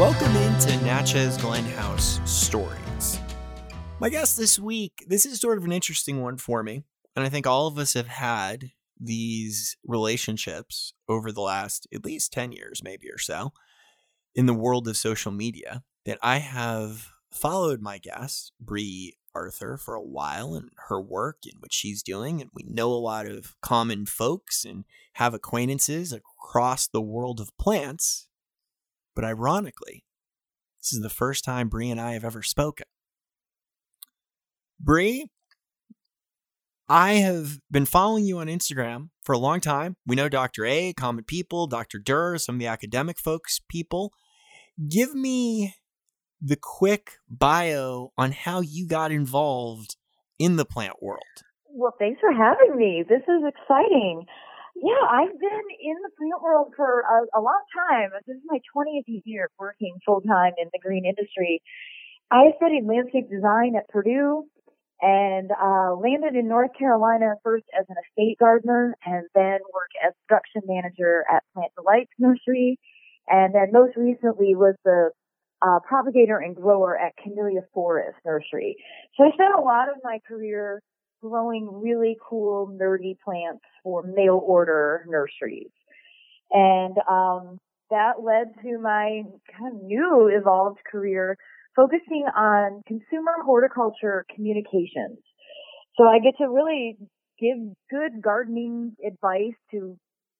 Welcome into Natchez Glen House Stories. My guest this week, this is sort of an interesting one for me. And I think all of us have had these relationships over the last at least 10 years, maybe or so, in the world of social media that I have followed my guest, Brie Arthur, for a while and her work and what she's doing. And we know a lot of common folks and have acquaintances across the world of plants. But ironically, this is the first time Brie and I have ever spoken. Brie, I have been following you on Instagram for a long time. We know Dr. A, Common People, Dr. Dirr, some of the academic folks, people. Give me the quick bio on how you got involved in the plant world. Well, thanks for having me. This is exciting. Yeah, I've been in the plant world for a, a long time. This is my 20th year working full time in the green industry. I studied landscape design at Purdue and uh, landed in North Carolina first as an estate gardener and then worked as production manager at Plant Delights Nursery. And then most recently was the uh, propagator and grower at Camellia Forest Nursery. So I spent a lot of my career growing really cool, nerdy plants for mail order nurseries. And um, that led to my kind of new evolved career focusing on consumer horticulture communications. So I get to really give good gardening advice to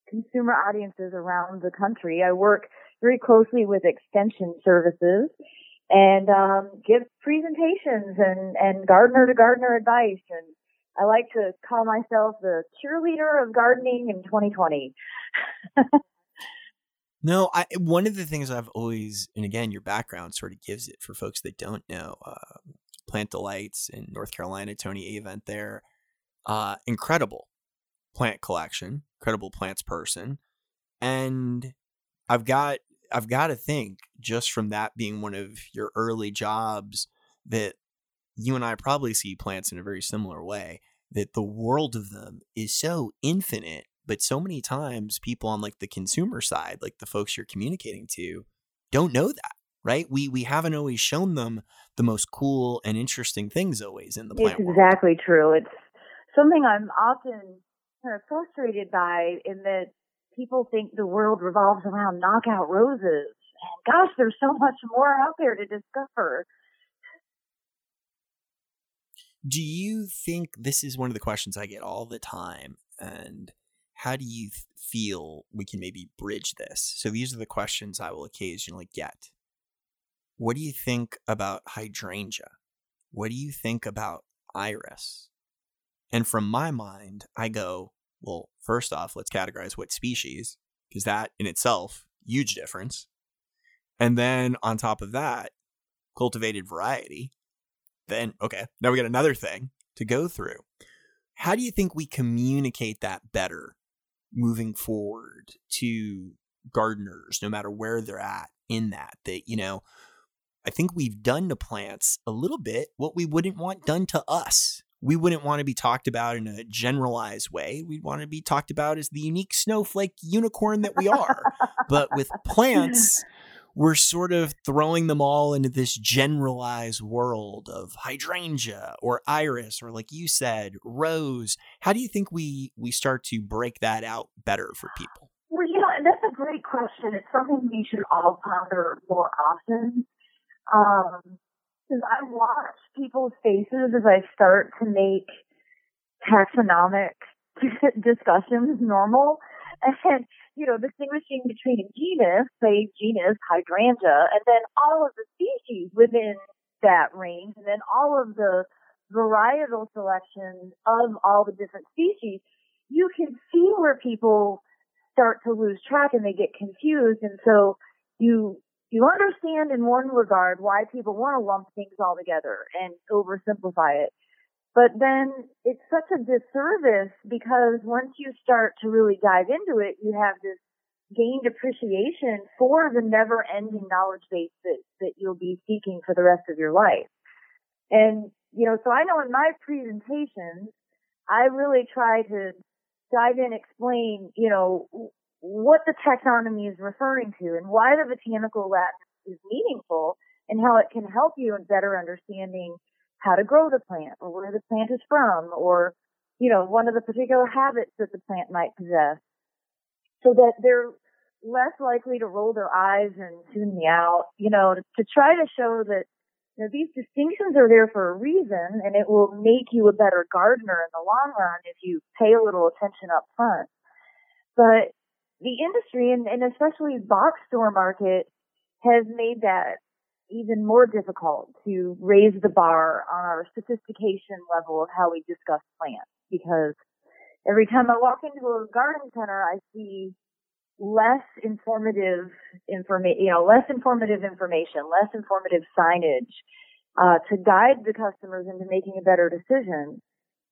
consumer audiences around the country. I work very closely with extension services and um, give presentations and, and gardener to gardener advice. And I like to call myself the cheerleader of gardening in 2020. no, I, one of the things I've always, and again, your background sort of gives it for folks that don't know. Uh, Plant Delights in North Carolina, Tony Avent there. Uh, incredible plant collection, incredible plants person. And I've got I've got to think just from that being one of your early jobs that you and I probably see plants in a very similar way that the world of them is so infinite but so many times people on like the consumer side like the folks you're communicating to don't know that right we we haven't always shown them the most cool and interesting things always in the plant it's exactly world. true it's something i'm often kind of frustrated by in that people think the world revolves around knockout roses. And gosh, there's so much more out there to discover. Do you think this is one of the questions I get all the time? And how do you feel we can maybe bridge this? So these are the questions I will occasionally get. What do you think about hydrangea? What do you think about iris? And from my mind, I go, well, first off, let's categorize what species, because that in itself, huge difference. And then on top of that, cultivated variety. Then, okay, now we got another thing to go through. How do you think we communicate that better moving forward to gardeners, no matter where they're at in that? That, you know, I think we've done to plants a little bit what we wouldn't want done to us we wouldn't want to be talked about in a generalized way. We'd want to be talked about as the unique snowflake unicorn that we are. but with plants, we're sort of throwing them all into this generalized world of hydrangea or iris or like you said, rose. How do you think we we start to break that out better for people? Well, you know, that's a great question. It's something we should all ponder more often. Um, I watch people's faces as I start to make taxonomic discussions normal. And, you know, distinguishing between a genus, say genus hydrangea, and then all of the species within that range, and then all of the varietal selections of all the different species, you can see where people start to lose track and they get confused. And so you you understand in one regard why people want to lump things all together and oversimplify it. But then it's such a disservice because once you start to really dive into it, you have this gained appreciation for the never ending knowledge base that, that you'll be seeking for the rest of your life. And, you know, so I know in my presentations, I really try to dive in, explain, you know, what the taxonomy is referring to and why the botanical Latin is meaningful and how it can help you in better understanding how to grow the plant or where the plant is from or, you know, one of the particular habits that the plant might possess so that they're less likely to roll their eyes and tune me out, you know, to, to try to show that you know, these distinctions are there for a reason and it will make you a better gardener in the long run if you pay a little attention up front. But the industry and, and especially box store market has made that even more difficult to raise the bar on our sophistication level of how we discuss plants because every time I walk into a garden center, I see less informative information, you know, less informative information, less informative signage, uh, to guide the customers into making a better decision.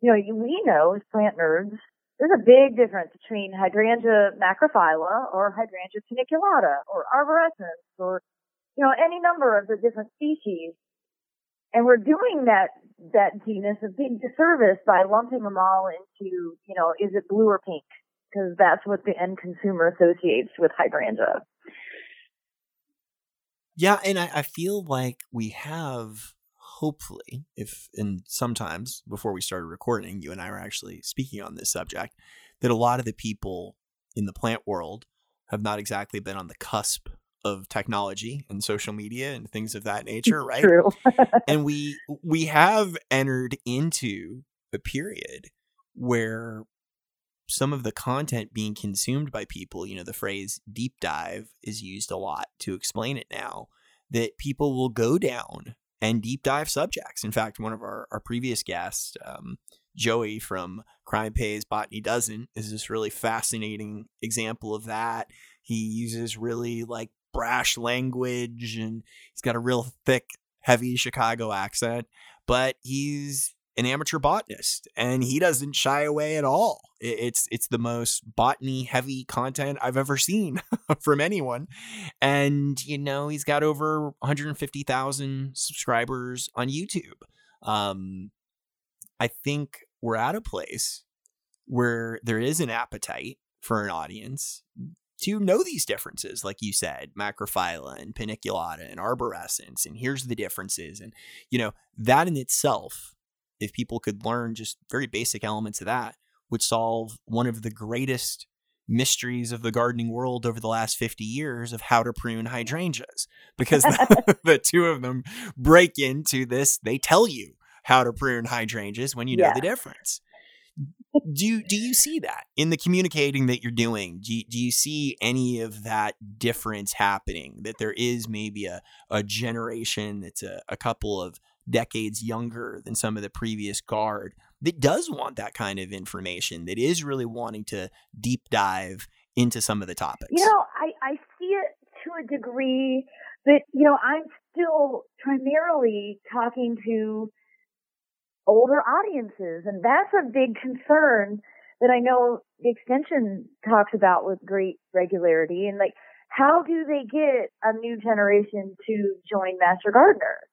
You know, we know as plant nerds, there's a big difference between hydrangea macrophylla or hydrangea paniculata or arborescens or, you know, any number of the different species. And we're doing that, that genus a big disservice by lumping them all into, you know, is it blue or pink? because that's what the end consumer associates with hydrangea. Yeah, and I, I feel like we have hopefully, if and sometimes before we started recording, you and I were actually speaking on this subject, that a lot of the people in the plant world have not exactly been on the cusp of technology and social media and things of that nature, right? True. and we we have entered into a period where some of the content being consumed by people, you know, the phrase deep dive is used a lot to explain it now, that people will go down and deep dive subjects. In fact, one of our, our previous guests, um, Joey from Crime Pays, Botany Doesn't, is this really fascinating example of that. He uses really like brash language and he's got a real thick, heavy Chicago accent, but he's an amateur botanist and he doesn't shy away at all. It's it's the most botany heavy content I've ever seen from anyone. And you know, he's got over 150,000 subscribers on YouTube. Um I think we're at a place where there is an appetite for an audience to know these differences, like you said, macrophylla and paniculata and arborescens, and here's the differences. And, you know, that in itself if people could learn just very basic elements of that, would solve one of the greatest mysteries of the gardening world over the last 50 years of how to prune hydrangeas because the, the, two of them break into this they tell you how to prune hydrangeas when you know yeah. the difference do do you see that in the communicating that you're doing do you, do you see any of that difference happening that there is maybe a, a generation that's a, a couple of decades younger than some of the previous guard that does want that kind of information, that is really wanting to deep dive into some of the topics? You know, I, I see it to a degree, but, you know, I'm still primarily talking to older audiences, and that's a big concern that I know the extension talks about with great regularity. And like, how do they get a new generation to join Master Gardeners?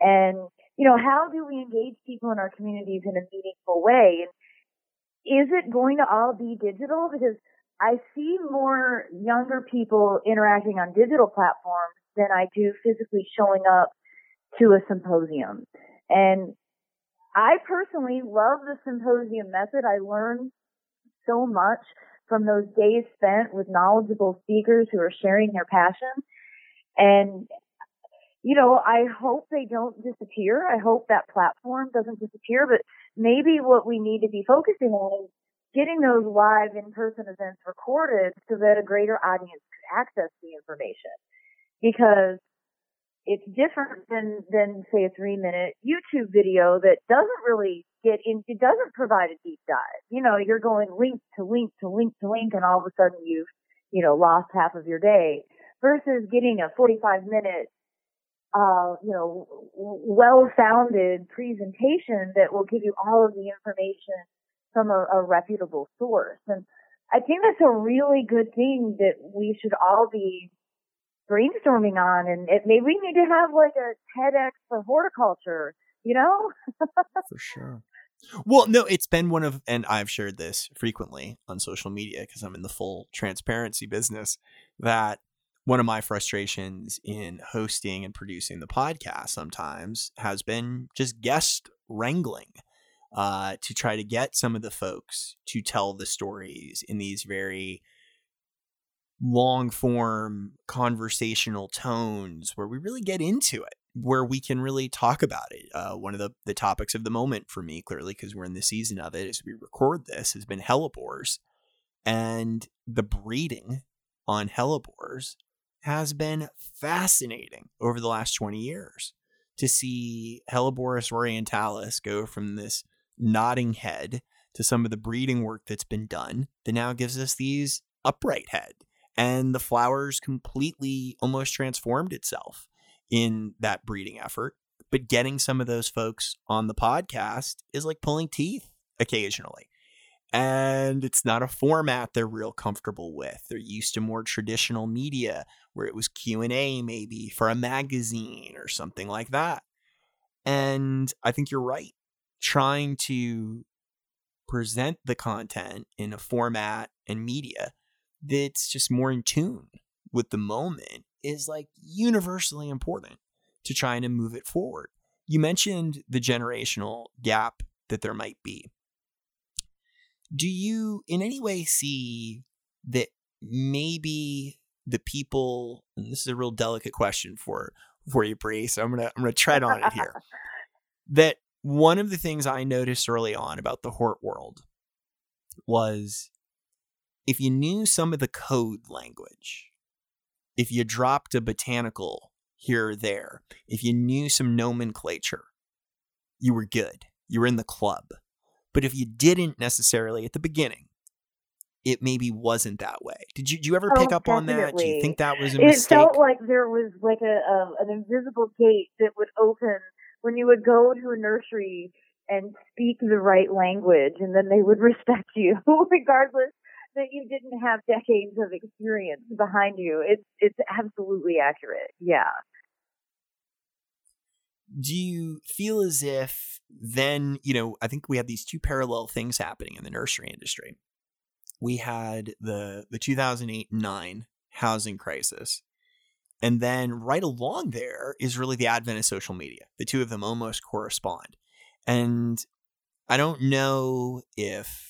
And, you know, how do we engage people in our communities in a meaningful way? And is it going to all be digital? Because I see more younger people interacting on digital platforms than I do physically showing up to a symposium. And I personally love the symposium method. I learn so much from those days spent with knowledgeable speakers who are sharing their passion. And you know, I hope they don't disappear. I hope that platform doesn't disappear, but maybe what we need to be focusing on is getting those live in-person events recorded so that a greater audience could access the information. Because it's different than, than say a three minute YouTube video that doesn't really get in, it doesn't provide a deep dive. You know, you're going link to link to link to link and all of a sudden you've, you know, lost half of your day versus getting a 45 minute uh, you know, well-founded presentation that will give you all of the information from a, a reputable source. And I think that's a really good thing that we should all be brainstorming on. And it, maybe we need to have like a TEDx for horticulture, you know? for sure. Well, no, it's been one of, and I've shared this frequently on social media because I'm in the full transparency business, that one of my frustrations in hosting and producing the podcast sometimes has been just guest wrangling uh, to try to get some of the folks to tell the stories in these very long form conversational tones where we really get into it where we can really talk about it uh, one of the, the topics of the moment for me clearly because we're in the season of it as we record this has been hellebores. And the breeding on hellebores has been fascinating over the last 20 years to see Helleborus orientalis go from this nodding head to some of the breeding work that's been done that now gives us these upright head and the flowers completely almost transformed itself in that breeding effort. But getting some of those folks on the podcast is like pulling teeth occasionally. And it's not a format they're real comfortable with. They're used to more traditional media where it was q&a maybe for a magazine or something like that. And i think you're right. Trying to present the content in a format and media that's just more in tune with the moment is like universally important to trying to move it forward. You mentioned the generational gap that there might be. Do you in any way see that maybe the people and this is a real delicate question for for you, Brie, so I'm gonna I'm gonna tread on it here. that one of the things I noticed early on about the Hort world was if you knew some of the code language, if you dropped a botanical here or there, if you knew some nomenclature, you were good. You were in the club. But if you didn't necessarily at the beginning, it maybe wasn't that way. Did you, did you ever oh, pick oh, up on that? Do you think that was a it mistake? It felt like there was like a, a an invisible gate that would open when you would go to a nursery and speak the right language and then they would respect you regardless that you didn't have decades of experience behind you. It's it's absolutely accurate. Yeah. Do you feel as if then, you know, I think we have these two parallel things happening in the nursery industry. We had the the 2008-9 housing crisis and then right along there is really the advent of social media. The two of them almost correspond. And I don't know if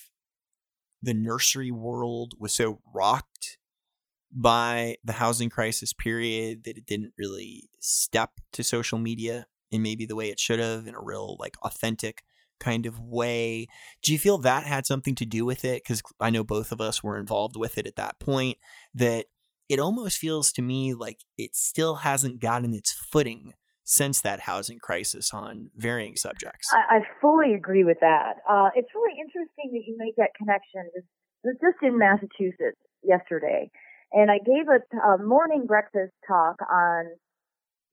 the nursery world was so rocked by the housing crisis period that it didn't really step to social media in maybe the way it should have in a real like authentic kind of way. Do you feel that had something to do with it? Because I know both of us were involved with it at that point. That it almost feels to me like it still hasn't gotten its footing since that housing crisis on varying subjects. I, I fully agree with that. Uh, it's really interesting that you make that connection. It was just in Massachusetts yesterday, and I gave a, a morning breakfast talk on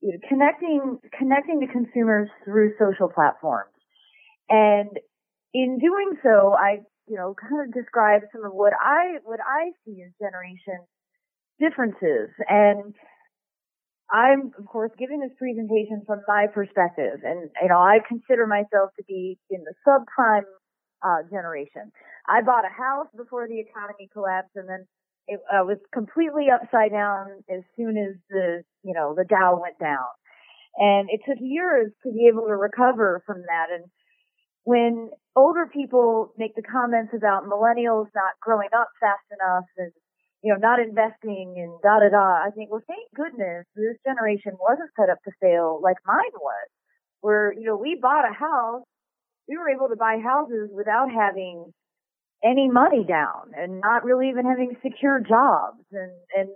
you know, connecting connecting to consumers through social platforms, and in doing so, I you know kind of described some of what I what I see as generation differences. And I'm, of course, giving this presentation from my perspective. And, you know, I consider myself to be in the subprime uh, generation. I bought a house before the economy collapsed and then it uh, was completely upside down as soon as the, you know, the Dow went down. And it took years to be able to recover from that. And when older people make the comments about millennials not growing up fast enough and you know, not investing and da da da. I think, well, thank goodness this generation wasn't set up to fail like mine was, where, you know, we bought a house, we were able to buy houses without having any money down and not really even having secure jobs. And, and,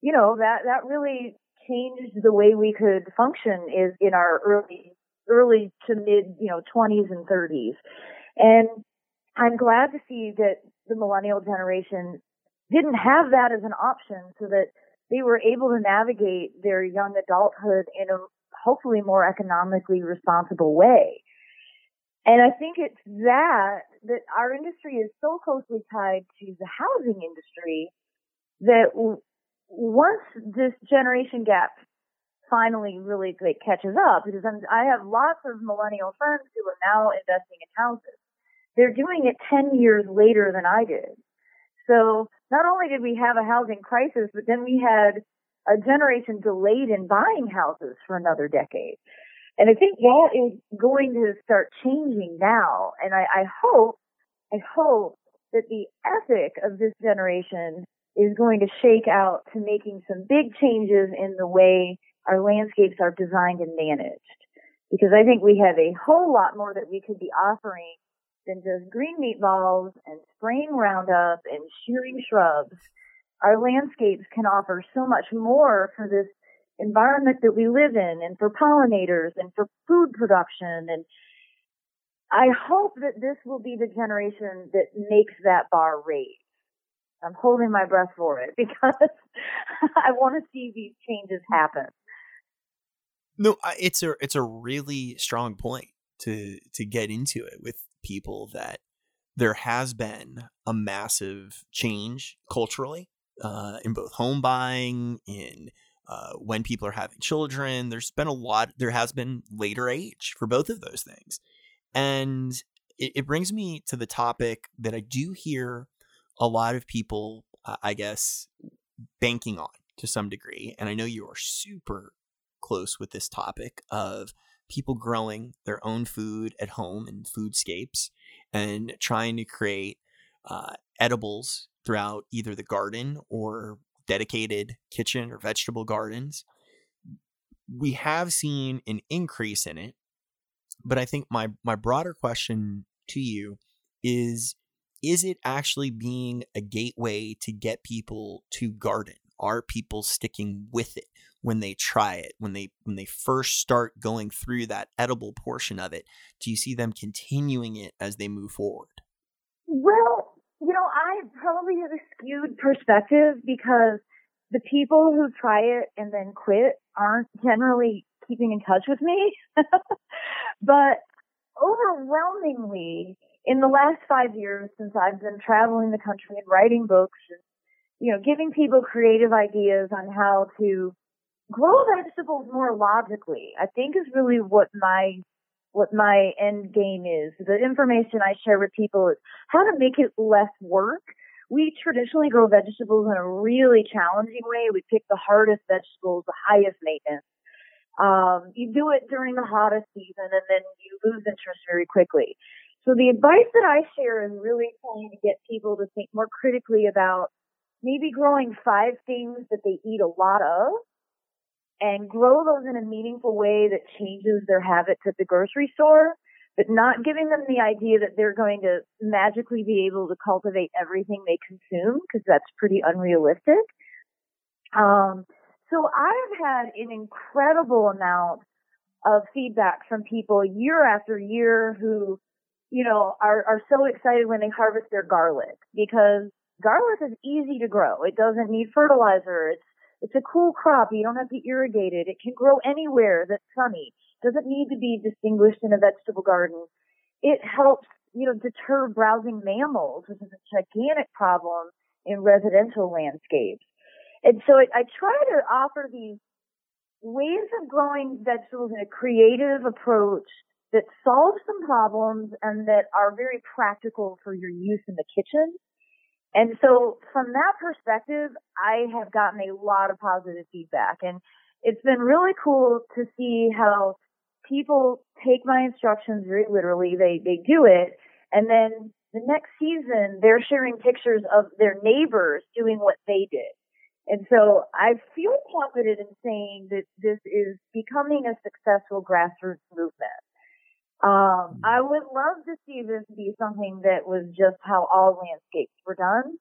you know, that, that really changed the way we could function is in our early, early to mid, you know, 20s and 30s. And I'm glad to see that the millennial generation didn't have that as an option so that they were able to navigate their young adulthood in a hopefully more economically responsible way. And I think it's that that our industry is so closely tied to the housing industry that once this generation gap finally really like, catches up, because I'm, I have lots of millennial friends who are now investing in houses. They're doing it 10 years later than I did. So not only did we have a housing crisis, but then we had a generation delayed in buying houses for another decade. And I think that is going to start changing now. And I, I hope, I hope that the ethic of this generation is going to shake out to making some big changes in the way our landscapes are designed and managed. Because I think we have a whole lot more that we could be offering than just green meatballs and spraying Roundup and shearing shrubs. Our landscapes can offer so much more for this environment that we live in and for pollinators and for food production and I hope that this will be the generation that makes that bar raise. I'm holding my breath for it because I want to see these changes happen. No, it's a it's a really strong point to to get into it with people that there has been a massive change culturally uh, in both home buying, in uh, when people are having children. There's been a lot. There has been later age for both of those things, and it, it brings me to the topic that I do hear a lot of people, uh, I guess, banking on to some degree. And I know you are super close with this topic of people growing their own food at home and foodscapes and trying to create uh, edibles throughout either the garden or dedicated kitchen or vegetable gardens. We have seen an increase in it, but I think my my broader question to you is is it actually being a gateway to get people to garden? Are people sticking with it when they try it, when they when they first start going through that edible portion of it? Do you see them continuing it as they move forward? Well, you know, I probably have a skewed perspective because the people who try it and then quit aren't generally keeping in touch with me. but overwhelmingly, in the last five years since I've been traveling the country and writing books and, you know, giving people creative ideas on how to grow vegetables more logically, I think is really what my what my end game is. The information I share with people is how to make it less work. We traditionally grow vegetables in a really challenging way. We pick the hardest vegetables, the highest maintenance. Um, you do it during the hottest season and then you lose interest very quickly. So the advice that I share is really trying to get people to think more critically about maybe growing five things that they eat a lot of and grow those in a meaningful way that changes their habits at the grocery store, but not giving them the idea that they're going to magically be able to cultivate everything they consume because that's pretty unrealistic. Um, so I've had an incredible amount of feedback from people year after year who, you know, are, are so excited when they harvest their garlic because garlic is easy to grow. It doesn't need fertilizer. It's, it's a cool crop. You don't have to irrigate it. It can grow anywhere that's sunny. Doesn't need to be distinguished in a vegetable garden. It helps, you know, deter browsing mammals, which is a gigantic problem in residential landscapes. And so I, I try to offer these ways of growing vegetables in a creative approach that solve some problems and that are very practical for your use in the kitchen. And so from that perspective, I have gotten a lot of positive feedback and it's been really cool to see how people take my instructions very literally. They, they do it. And then the next season, they're sharing pictures of their neighbors doing what they did. And so I feel confident in saying that this is becoming a successful grassroots movement. Um, I would love to see this be something that was just how all landscapes were done.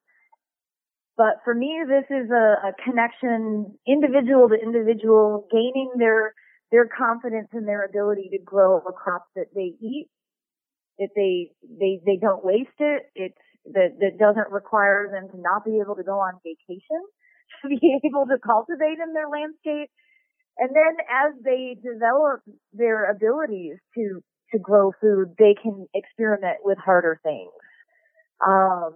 But for me, this is a, a connection, individual to individual, gaining their their confidence in their ability to grow a crop that they eat. That they they they don't waste it. It's that that doesn't require them to not be able to go on vacation to be able to cultivate in their landscape. And then as they develop their abilities to, to grow food, they can experiment with harder things. Um,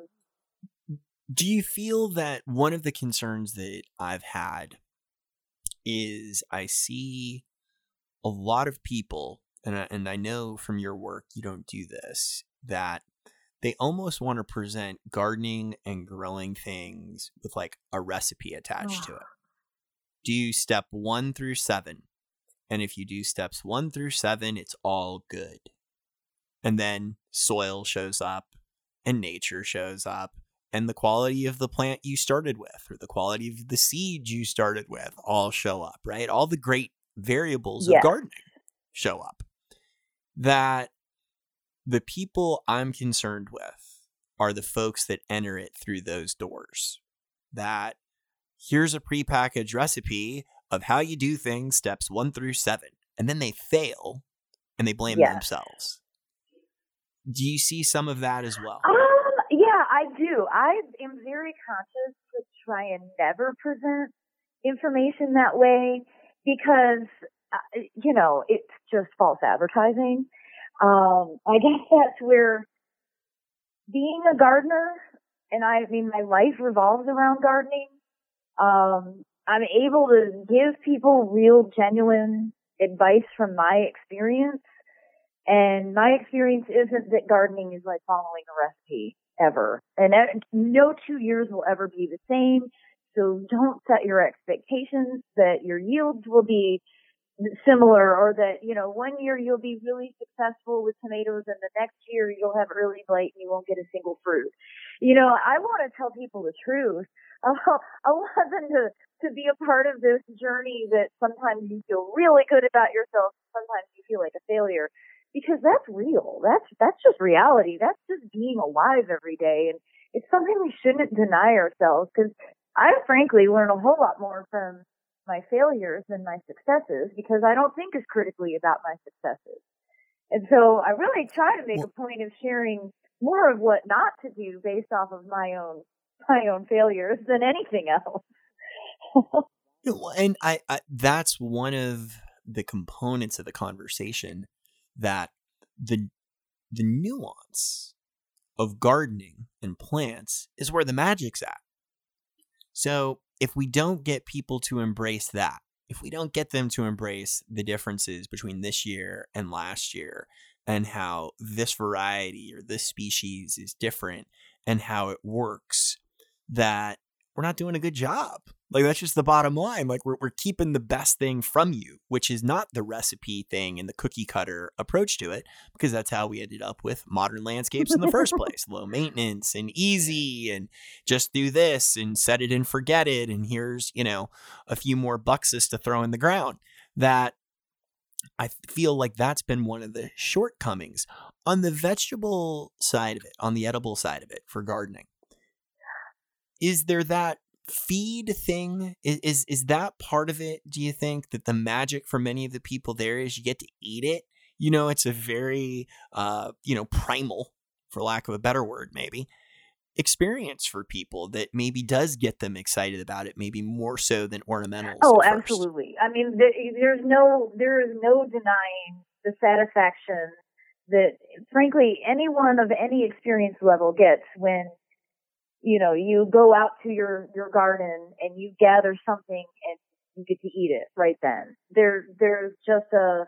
Do you feel that one of the concerns that I've had is I see a lot of people, and I, and I know from your work you don't do this, that they almost want to present gardening and growing things with like a recipe attached oh. to it. do you step one through seven. And if you do steps one through seven, it's all good. And then soil shows up and nature shows up and the quality of the plant you started with or the quality of the seed you started with all show up, right? All the great variables yes. of gardening show up. That the people I'm concerned with are the folks that enter it through those doors. That here's a prepackaged recipe of how you do things, steps one through seven, and then they fail and they blame themselves. Do you see some of that as well? Um, yeah, I do. I am very conscious to try and never present information that way because, uh, you know, it's just false advertising. Um, I guess that's where being a gardener, and I, I mean, my life revolves around gardening. Um, I'm able to give people real, genuine advice from my experience. And my experience isn't that gardening is like following a recipe ever. And no two years will ever be the same. So don't set your expectations that your yields will be similar or that, you know, one year you'll be really successful with tomatoes and the next year you'll have early blight and you won't get a single fruit. You know, I want to tell people the truth. I want them to, to be a part of this journey that sometimes you feel really good about yourself, sometimes you feel like a failure because that's real. That's, that's just reality. That's just being alive every day. And it's something we shouldn't deny ourselves because I frankly learn a whole lot more from my failures than my successes because I don't think as critically about my successes. And so I really try to make a point of sharing more of what not to do based off of my own my own failures than anything else. and I, I that's one of the components of the conversation that the the nuance of gardening and plants is where the magic's at. So if we don't get people to embrace that, if we don't get them to embrace the differences between this year and last year and how this variety or this species is different and how it works, that we're not doing a good job. Like that's just the bottom line. Like we're we're keeping the best thing from you, which is not the recipe thing and the cookie cutter approach to it, because that's how we ended up with modern landscapes in the first place. Low maintenance and easy and just do this and set it and forget it. And here's, you know, a few more buxus to throw in the ground. That I feel like that's been one of the shortcomings on the vegetable side of it, on the edible side of it for gardening. Is there that feed thing is, is is that part of it do you think that the magic for many of the people there is you get to eat it? You know it's a very uh you know primal for lack of a better word maybe experience for people that maybe does get them excited about it maybe more so than ornamentals oh absolutely. I mean there's no there is no denying the satisfaction that frankly anyone of any experience level gets when you know, you go out to your, your garden and you gather something and you get to eat it right then. There, there's just a,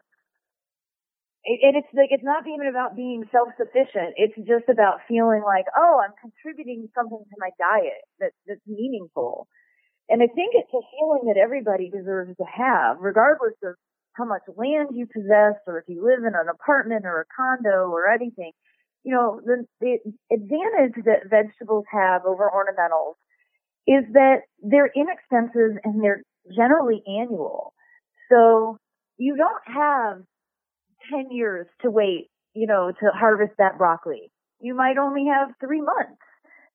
and it's like, it's not even about being self-sufficient. It's just about feeling like, oh, I'm contributing something to my diet that, that's meaningful. And I think it's a feeling that everybody deserves to have, regardless of how much land you possess or if you live in an apartment or a condo or anything you know, the, the advantage that vegetables have over ornamentals is that they're inexpensive and they're generally annual. So you don't have 10 years to wait, you know, to harvest that broccoli. You might only have three months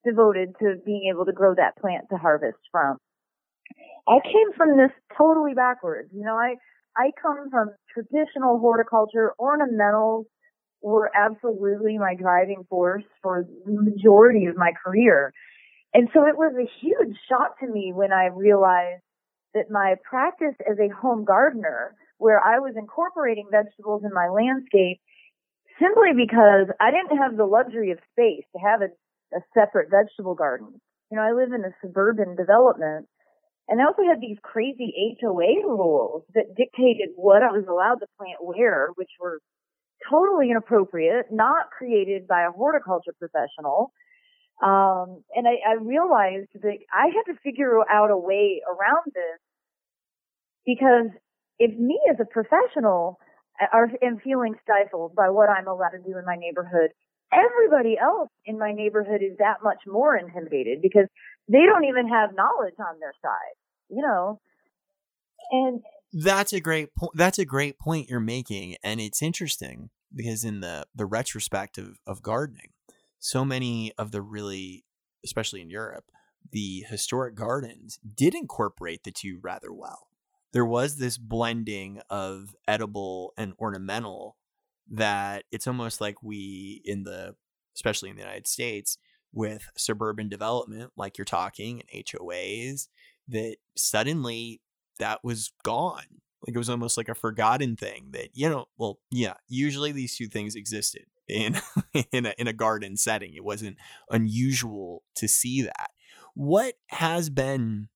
devoted to being able to grow that plant to harvest from. I came from this totally backwards. You know, I, I come from traditional horticulture, ornamentals, were absolutely my driving force for the majority of my career. And so it was a huge shock to me when I realized that my practice as a home gardener, where I was incorporating vegetables in my landscape simply because I didn't have the luxury of space to have a, a separate vegetable garden. You know, I live in a suburban development and I also had these crazy HOA rules that dictated what I was allowed to plant where, which were totally inappropriate, not created by a horticulture professional. Um, and I, I realized that I had to figure out a way around this Because if me as a professional are, am feeling stifled by what I'm allowed to do in my neighborhood, everybody else in my neighborhood is that much more intimidated because they don't even have knowledge on their side, you know. And that's a great point. That's a great point you're making, and it's interesting because in the the retrospect of, of gardening, so many of the really, especially in Europe, the historic gardens did incorporate the two rather well. There was this blending of edible and ornamental that it's almost like we in the especially in the United States with suburban development like you're talking and HOAs that suddenly that was gone. Like it was almost like a forgotten thing that, you know, well, yeah, usually these two things existed in in a in a garden setting. It wasn't unusual to see that. What has been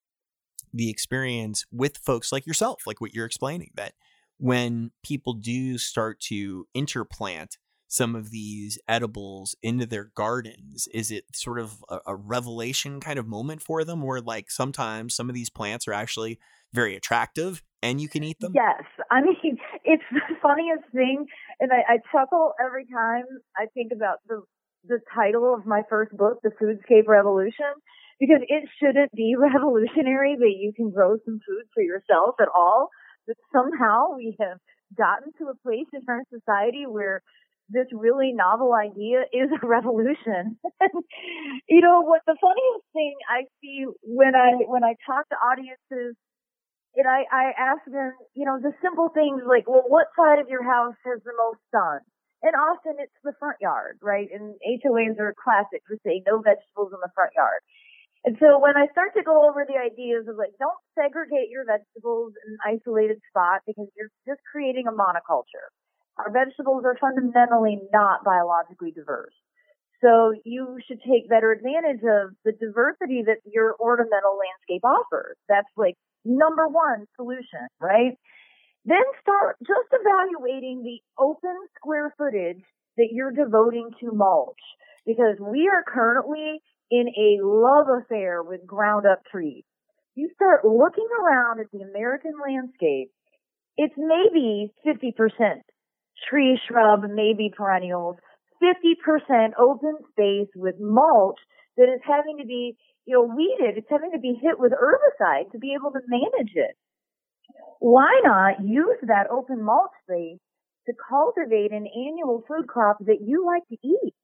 the experience with folks like yourself, like what you're explaining, that when people do start to interplant some of these edibles into their gardens? Is it sort of a, a, revelation kind of moment for them where like sometimes some of these plants are actually very attractive and you can eat them? Yes. I mean it's the funniest thing and i, I chuckle every time i think about the the title of my first book the foodscape revolution because it shouldn't be revolutionary that you can grow some food for yourself at all but somehow we have gotten to a place in our society where this really novel idea is a revolution. you know what the funniest thing I see when I when I talk to audiences and I, I ask them, you know, the simple things like, well, what side of your house has the most sun? And often it's the front yard, right? And HOAs are classic for saying no vegetables in the front yard. And so when I start to go over the ideas of like, don't segregate your vegetables in an isolated spot because you're just creating a monoculture. Our vegetables are fundamentally not biologically diverse. So you should take better advantage of the diversity that your ornamental landscape offers. That's like number one solution, right? Then start just evaluating the open square footage that you're devoting to mulch because we are currently in a love affair with ground up trees. You start looking around at the American landscape, it's maybe 50% tree, shrub, maybe perennials, 50% open space with mulch that is having to be, you know, weeded. It's having to be hit with herbicide to be able to manage it. Why not use that open mulch space to cultivate an annual food crop that you like to eat?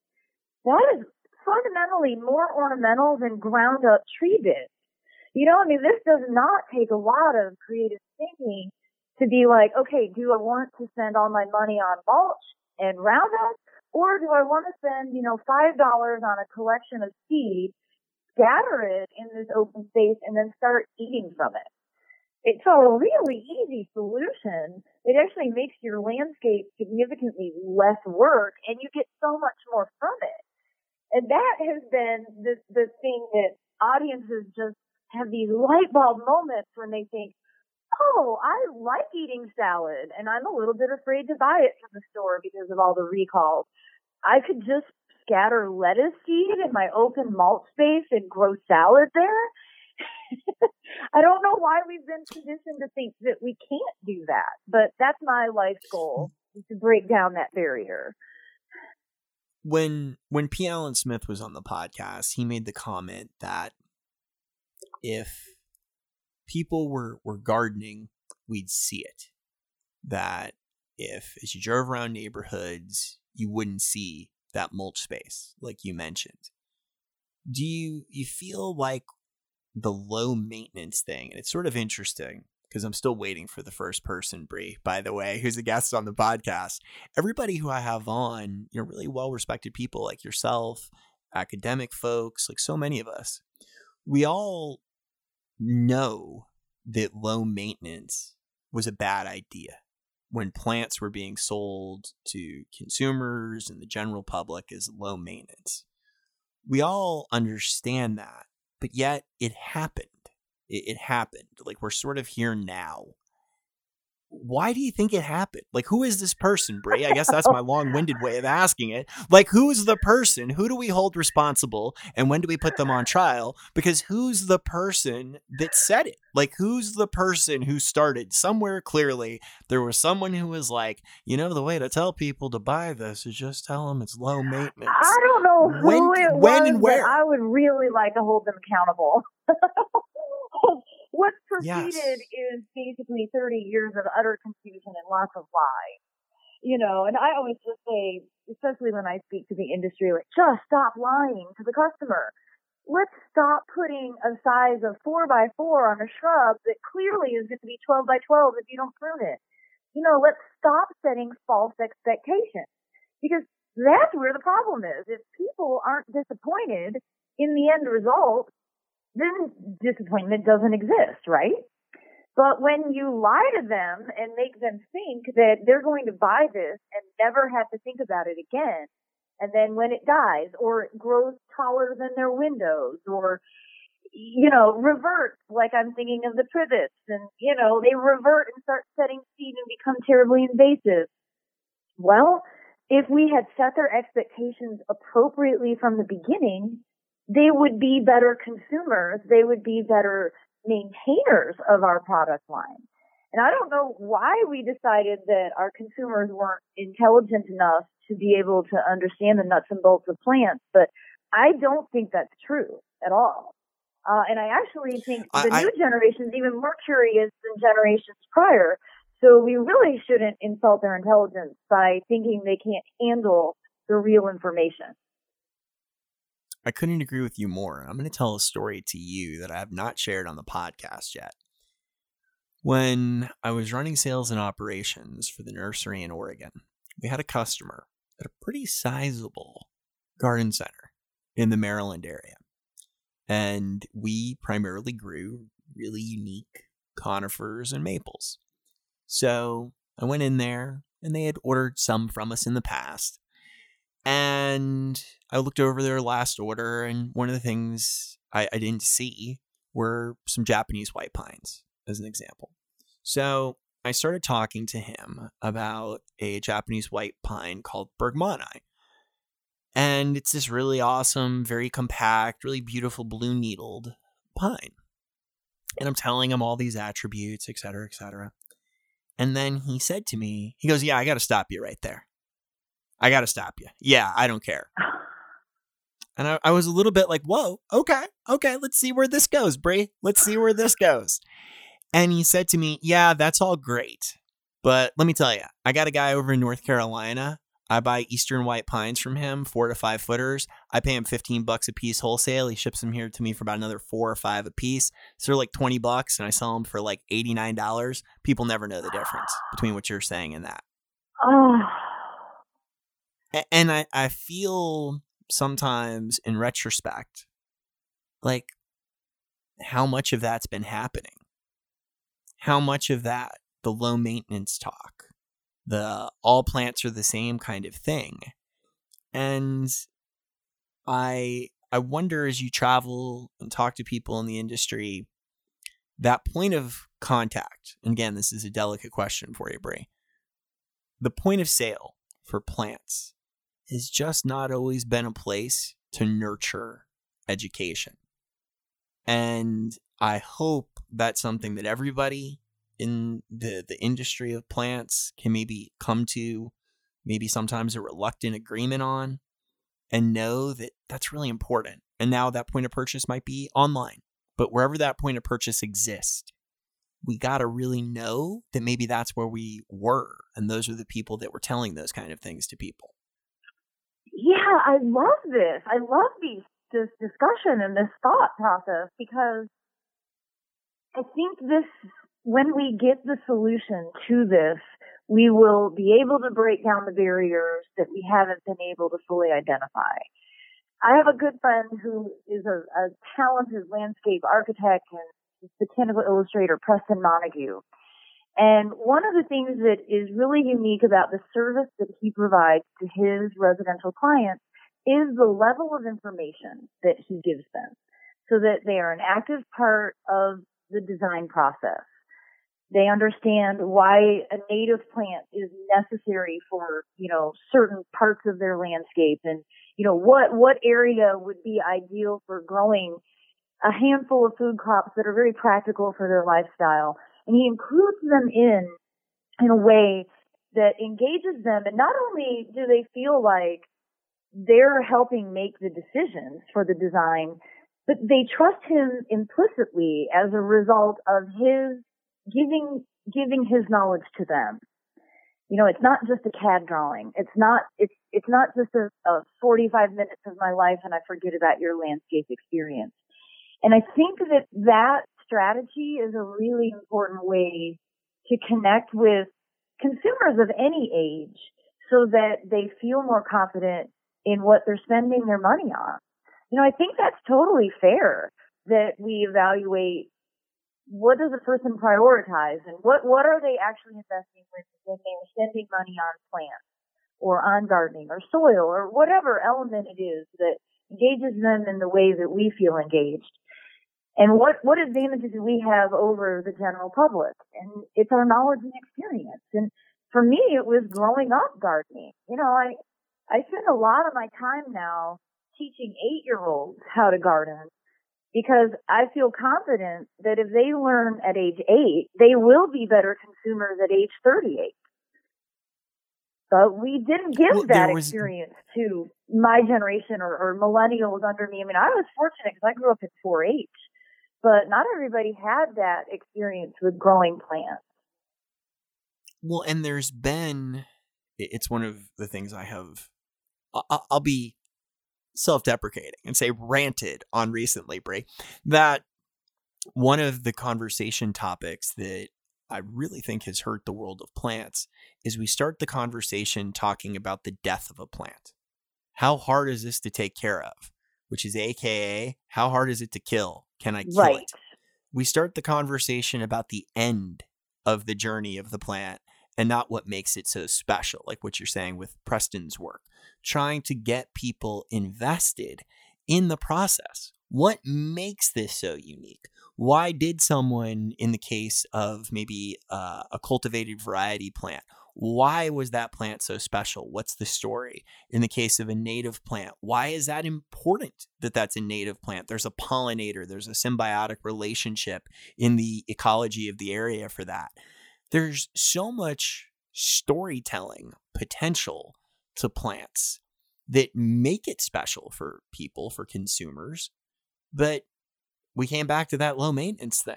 That is fundamentally more ornamental than ground up tree bits. You know, I mean, this does not take a lot of creative thinking to be like, okay, do I want to spend all my money on mulch and Roundup, or do I want to spend, you know, five dollars on a collection of seed, scatter it in this open space, and then start eating from it? It's a really easy solution. It actually makes your landscape significantly less work, and you get so much more from it. And that has been the, the thing that audiences just have these light bulb moments when they think, oh, I like eating salad and I'm a little bit afraid to buy it from the store because of all the recalls. I could just scatter lettuce seed in my open malt space and grow salad there. I don't know why we've been conditioned to think that we can't do that, but that's my life's goal to break down that barrier when when P. Allen Smith was on the podcast, he made the comment that if people were were gardening, we'd see it. That if as you drove around neighborhoods, you wouldn't see that mulch space like you mentioned. Do you you feel like the low maintenance thing, and it's sort of interesting because I'm still waiting for the first person, Brie, by the way, who's a guest on the podcast. Everybody who I have on, you know, really well respected people like yourself, academic folks, like so many of us, we all know that low maintenance was a bad idea when plants were being sold to consumers and the general public as low maintenance. We all understand that, but yet it happened it, it happened. Like we're sort of here now. Why do you think it happened? Like, who is this person, Brie? I guess that's my long winded way of asking it. Like, who's the person? Who do we hold responsible? And when do we put them on trial? Because who's the person that said it? Like, who's the person who started? Somewhere clearly, there was someone who was like, you know, the way to tell people to buy this is just tell them it's low maintenance. I don't know who When- it when was, and where? I would really like to hold them accountable. What's Yes. preceded is basically 30 years of utter confusion and lots of lies. You know, and I always just say, especially when I speak to the industry, like, just stop lying to the customer. Let's stop putting a size of 4 by 4 on a shrub that clearly is going to be 12 by 12 if you don't prune it. You know, let's stop setting false expectations because that's where the problem is. If people aren't disappointed in the end result, then disappointment doesn't exist, right? But when you lie to them and make them think that they're going to buy this and never have to think about it again, and then when it dies or it grows taller than their windows or you know, reverts like I'm thinking of the privets and you know, they revert and start setting seed and become terribly invasive. Well, if we had set their expectations appropriately from the beginning, they would be better consumers. They would be better maintainers of our product line. And I don't know why we decided that our consumers weren't intelligent enough to be able to understand the nuts and bolts of plants, but I don't think that's true at all. Uh, and I actually think the I- new generation is even more curious than generations prior. So we really shouldn't insult their intelligence by thinking they can't handle the real information. I couldn't agree with you more. I'm going to tell a story to you that I have not shared on the podcast yet. When I was running sales and operations for the nursery in Oregon, we had a customer at a pretty sizable garden center in the Maryland area. And we primarily grew really unique conifers and maples. So I went in there and they had ordered some from us in the past. And I looked over their last order, and one of the things I, I didn't see were some Japanese white pines, as an example. So I started talking to him about a Japanese white pine called Bergmanii. And it's this really awesome, very compact, really beautiful blue needled pine. And I'm telling him all these attributes, et cetera, et cetera. And then he said to me, he goes, Yeah, I got to stop you right there. I got to stop you. Yeah, I don't care. And I, I was a little bit like, whoa, okay, okay, let's see where this goes, Brie. Let's see where this goes. And he said to me, yeah, that's all great. But let me tell you, I got a guy over in North Carolina. I buy Eastern White Pines from him, four to five footers. I pay him 15 bucks a piece wholesale. He ships them here to me for about another four or five a piece. So they're like 20 bucks, and I sell them for like $89. People never know the difference between what you're saying and that. Oh, and I, I feel sometimes in retrospect like how much of that's been happening. How much of that the low maintenance talk the all plants are the same kind of thing. And i i wonder as you travel and talk to people in the industry that point of contact and again this is a delicate question for you brie the point of sale for plants has just not always been a place to nurture education. And I hope that's something that everybody in the, the industry of plants can maybe come to, maybe sometimes a reluctant agreement on, and know that that's really important. And now that point of purchase might be online, but wherever that point of purchase exists, we got to really know that maybe that's where we were. And those are the people that were telling those kind of things to people. Yeah, I love this. I love these this discussion and this thought process because I think this when we get the solution to this, we will be able to break down the barriers that we haven't been able to fully identify. I have a good friend who is a, a talented landscape architect and botanical illustrator, Preston Montague. And one of the things that is really unique about the service that he provides to his residential clients is the level of information that he gives them so that they are an active part of the design process. They understand why a native plant is necessary for, you know, certain parts of their landscape and, you know, what, what area would be ideal for growing a handful of food crops that are very practical for their lifestyle. And he includes them in, in a way that engages them. And not only do they feel like they're helping make the decisions for the design, but they trust him implicitly as a result of his giving giving his knowledge to them. You know, it's not just a CAD drawing. It's not it's it's not just a, a 45 minutes of my life and I forget about your landscape experience. And I think that that strategy is a really important way to connect with consumers of any age so that they feel more confident in what they're spending their money on. You know, I think that's totally fair that we evaluate what does a person prioritize and what, what are they actually investing with when they're spending money on plants or on gardening or soil or whatever element it is that engages them in the way that we feel engaged. And what, what advantages do we have over the general public? And it's our knowledge and experience. And for me, it was growing up gardening. You know, I, I spend a lot of my time now teaching eight year olds how to garden because I feel confident that if they learn at age eight, they will be better consumers at age 38. But we didn't give well, that was... experience to my generation or, or millennials under me. I mean, I was fortunate because I grew up in 4-H, but not everybody had that experience with growing plants. Well, and there's been, it's one of the things I have, I'll be self deprecating and say ranted on recently, Brie, that one of the conversation topics that I really think has hurt the world of plants is we start the conversation talking about the death of a plant. How hard is this to take care of? Which is AKA, how hard is it to kill? Can I kill right. it? We start the conversation about the end of the journey of the plant and not what makes it so special, like what you're saying with Preston's work trying to get people invested in the process. What makes this so unique? Why did someone, in the case of maybe uh, a cultivated variety plant, why was that plant so special? What's the story? In the case of a native plant, why is that important that that's a native plant? There's a pollinator, there's a symbiotic relationship in the ecology of the area for that. There's so much storytelling potential to plants that make it special for people, for consumers. But we came back to that low maintenance thing.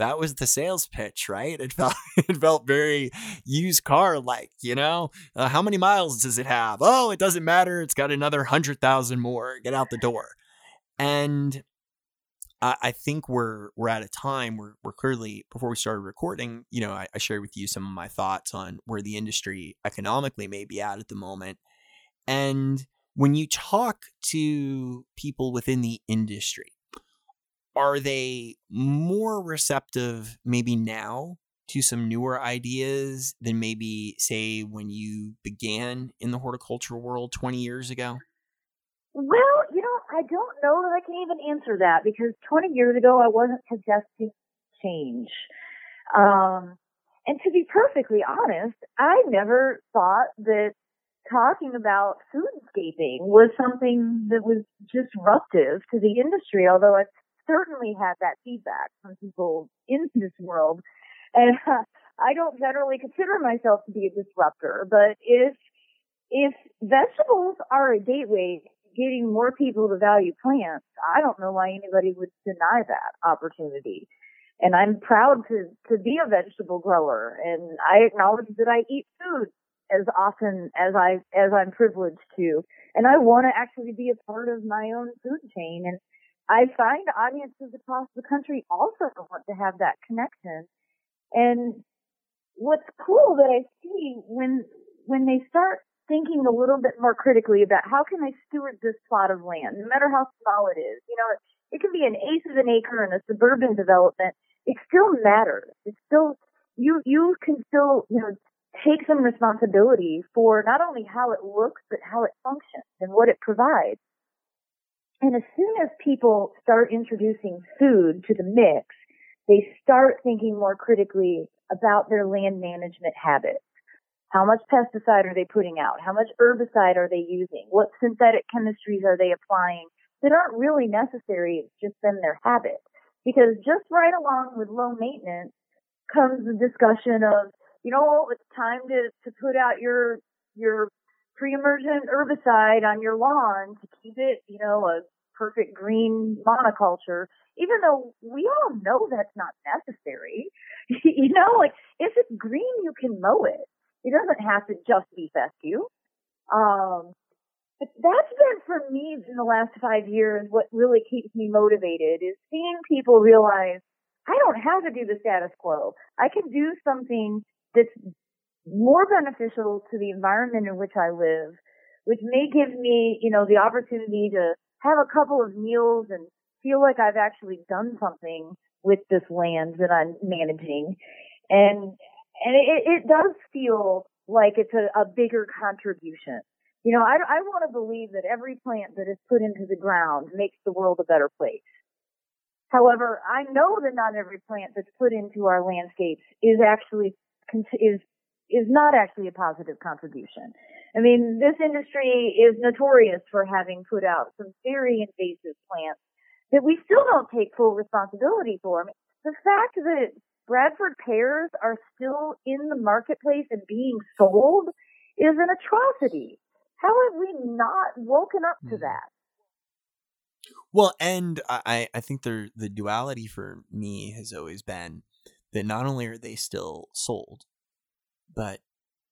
That was the sales pitch, right? It felt it felt very used car like, you know. Uh, how many miles does it have? Oh, it doesn't matter. It's got another hundred thousand more. Get out the door. And I, I think we're we're at a time where we're clearly before we started recording, you know, I, I shared with you some of my thoughts on where the industry economically may be at at the moment and when you talk to people within the industry, are they more receptive maybe now to some newer ideas than maybe, say, when you began in the horticultural world 20 years ago? Well, you know, I don't know that I can even answer that because 20 years ago I wasn't suggesting change. Um, and to be perfectly honest, I never thought that talking about foodscaping was something that was disruptive to the industry, although I've certainly had that feedback from people in this world. And uh, I don't generally consider myself to be a disruptor, but if, if vegetables are a gateway getting more people to value plants, I don't know why anybody would deny that opportunity. And I'm proud to, to be a vegetable grower and I acknowledge that I eat food as often as I as I'm privileged to, and I want to actually be a part of my own food chain. And I find audiences across the country also want to have that connection. And what's cool that I see when when they start thinking a little bit more critically about how can I steward this plot of land, no matter how small it is. You know, it, it can be an eighth of an acre in a suburban development. It still matters. It still you you can still you know take some responsibility for not only how it looks, but how it functions and what it provides. And as soon as people start introducing food to the mix, they start thinking more critically about their land management habits. How much pesticide are they putting out? How much herbicide are they using? What synthetic chemistries are they applying that aren't really necessary? It's just been their habit. Because just right along with low maintenance comes the discussion of, you know, it's time to, to put out your, your pre-emergent herbicide on your lawn to keep it, you know, a perfect green monoculture, even though we all know that's not necessary. you know, like if it's green, you can mow it. It doesn't have to just be fescue. Um, but that's been for me in the last five years what really keeps me motivated is seeing people realize I don't have to do the status quo. I can do something that's more beneficial to the environment in which I live, which may give me, you know, the opportunity to have a couple of meals and feel like I've actually done something with this land that I'm managing. And, and it, it does feel like it's a, a bigger contribution. You know, I, I want to believe that every plant that is put into the ground makes the world a better place. However, I know that not every plant that's put into our landscapes is actually is is not actually a positive contribution. I mean, this industry is notorious for having put out some very invasive plants that we still don't take full responsibility for. I mean, the fact that Bradford pears are still in the marketplace and being sold is an atrocity. How have we not woken up to hmm. that? Well, and I, I think the the duality for me has always been that not only are they still sold, but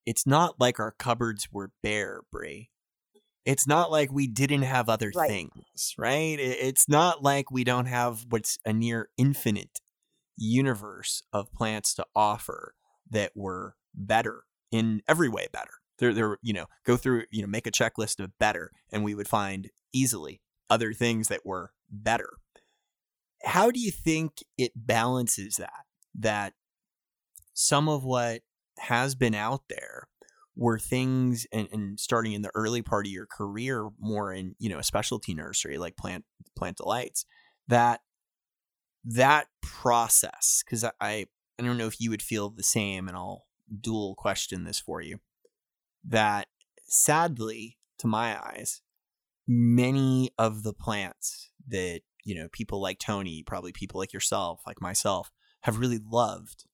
it's not like our cupboards were bare, Brie. It's not like we didn't have other right. things, right? It's not like we don't have what's a near infinite universe of plants to offer that were better in every way better. They're, they're, you know, go through, you know, make a checklist of better, and we would find easily other things that were better. How do you think it balances that? That some of what has been out there were things and, and starting in the early part of your career more in you know a specialty nursery like plant plant delights that that process because I, I i don't know if you would feel the same and i'll dual question this for you that sadly to my eyes many of the plants that you know people like tony probably people like yourself like myself have really loved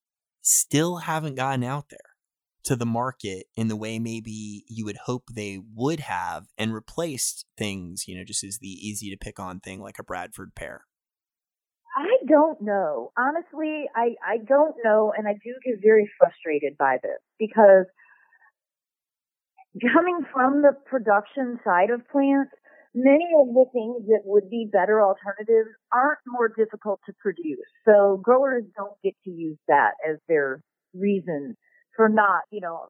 still haven't gotten out there to the market in the way maybe you would hope they would have and replaced things, you know, just as the easy to pick on thing like a Bradford pear? I don't know. Honestly, I, I don't know, and I do get very frustrated by this because coming from the production side of plants, many of the things that would be better alternatives aren't more difficult to produce. So growers don't get to use that as their reason for not, you know,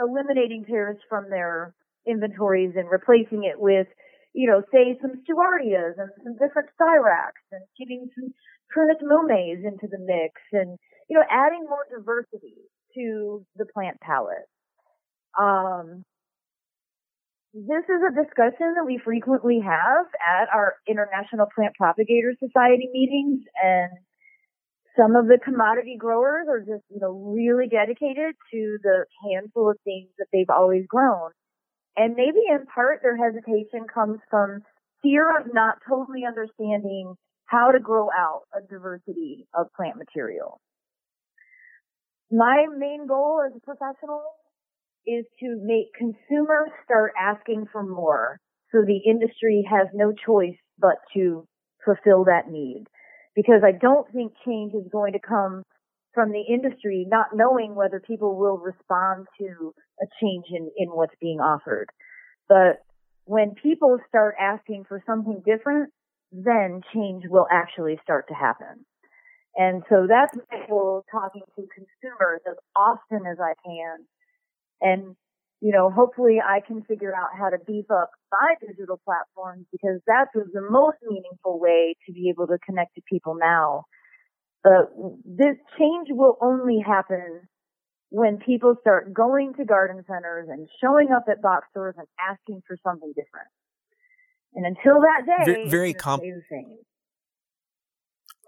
eliminating pears from their inventories and replacing it with, you know, say some Stewartias and some different Styrax and getting some Prunus mumes into the mix and, you know, adding more diversity to the plant palette. Um, this is a discussion that we frequently have at our International Plant Propagator Society meetings and some of the commodity growers are just, you know, really dedicated to the handful of things that they've always grown. And maybe in part their hesitation comes from fear of not totally understanding how to grow out a diversity of plant material. My main goal as a professional is to make consumers start asking for more so the industry has no choice but to fulfill that need. Because I don't think change is going to come from the industry not knowing whether people will respond to a change in, in what's being offered. But when people start asking for something different, then change will actually start to happen. And so that's my goal talking to consumers as often as I can and, you know, hopefully I can figure out how to beef up my digital platforms because that was the most meaningful way to be able to connect to people now. But this change will only happen when people start going to garden centers and showing up at box stores and asking for something different. And until that day, very, very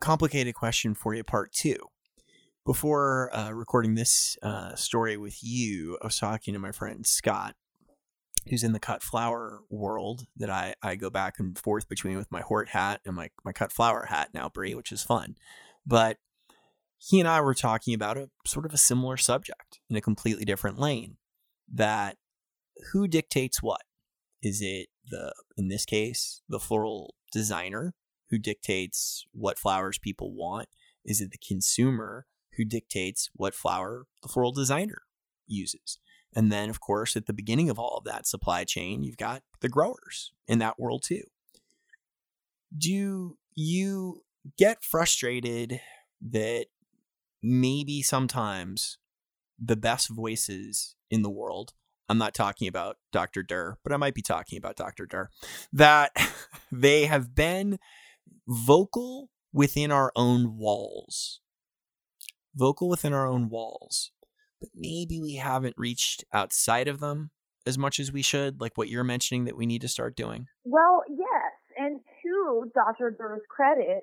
complicated question for you, part two. Before uh, recording this uh, story with you, I was talking to my friend Scott, who's in the cut flower world that I, I go back and forth between with my Hort hat and my, my cut flower hat now, Brie, which is fun. But he and I were talking about a sort of a similar subject in a completely different lane. That who dictates what? Is it the, in this case, the floral designer who dictates what flowers people want? Is it the consumer who dictates what flower the floral designer uses? And then, of course, at the beginning of all of that supply chain, you've got the growers in that world too. Do you get frustrated that maybe sometimes the best voices in the world, I'm not talking about Dr. Dirr, but I might be talking about Dr. Dirr, that they have been vocal within our own walls. Vocal within our own walls. But maybe we haven't reached outside of them as much as we should, like what you're mentioning that we need to start doing. Well, yes. And to Dr. Dirr's credit,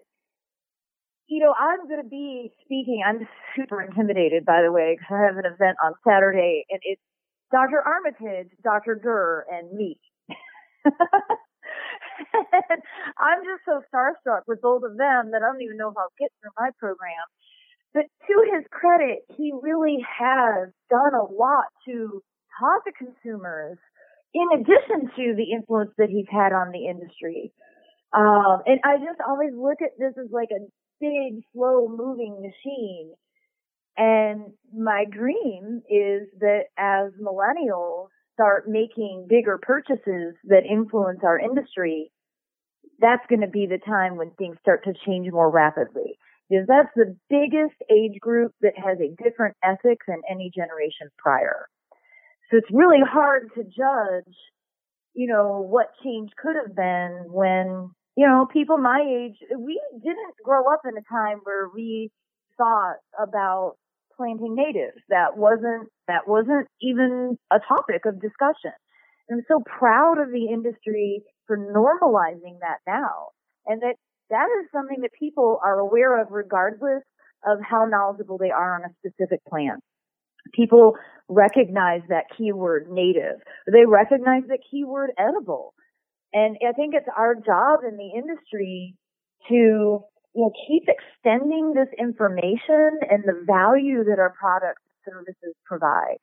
you know, I'm going to be speaking. I'm super intimidated, by the way, because I have an event on Saturday, and it's Dr. Armitage, Dr. Dirr, and me. I'm just so starstruck with both of them that I don't even know if I'll get through my program. But to his credit, he really has done a lot to talk to consumers in addition to the influence that he's had on the industry. Um, and I just always look at this as like a big, slow moving machine. And my dream is that as millennials start making bigger purchases that influence our industry, that's going to be the time when things start to change more rapidly. Because that's the biggest age group that has a different ethic than any generation prior. So it's really hard to judge, you know, what change could have been when, you know, people my age, we didn't grow up in a time where we thought about planting natives. That wasn't, that wasn't even a topic of discussion. I'm so proud of the industry for normalizing that now. And that that is something that people are aware of regardless of how knowledgeable they are on a specific plant. People recognize that keyword native. They recognize the keyword edible. And I think it's our job in the industry to you know, keep extending this information and the value that our products and services provide.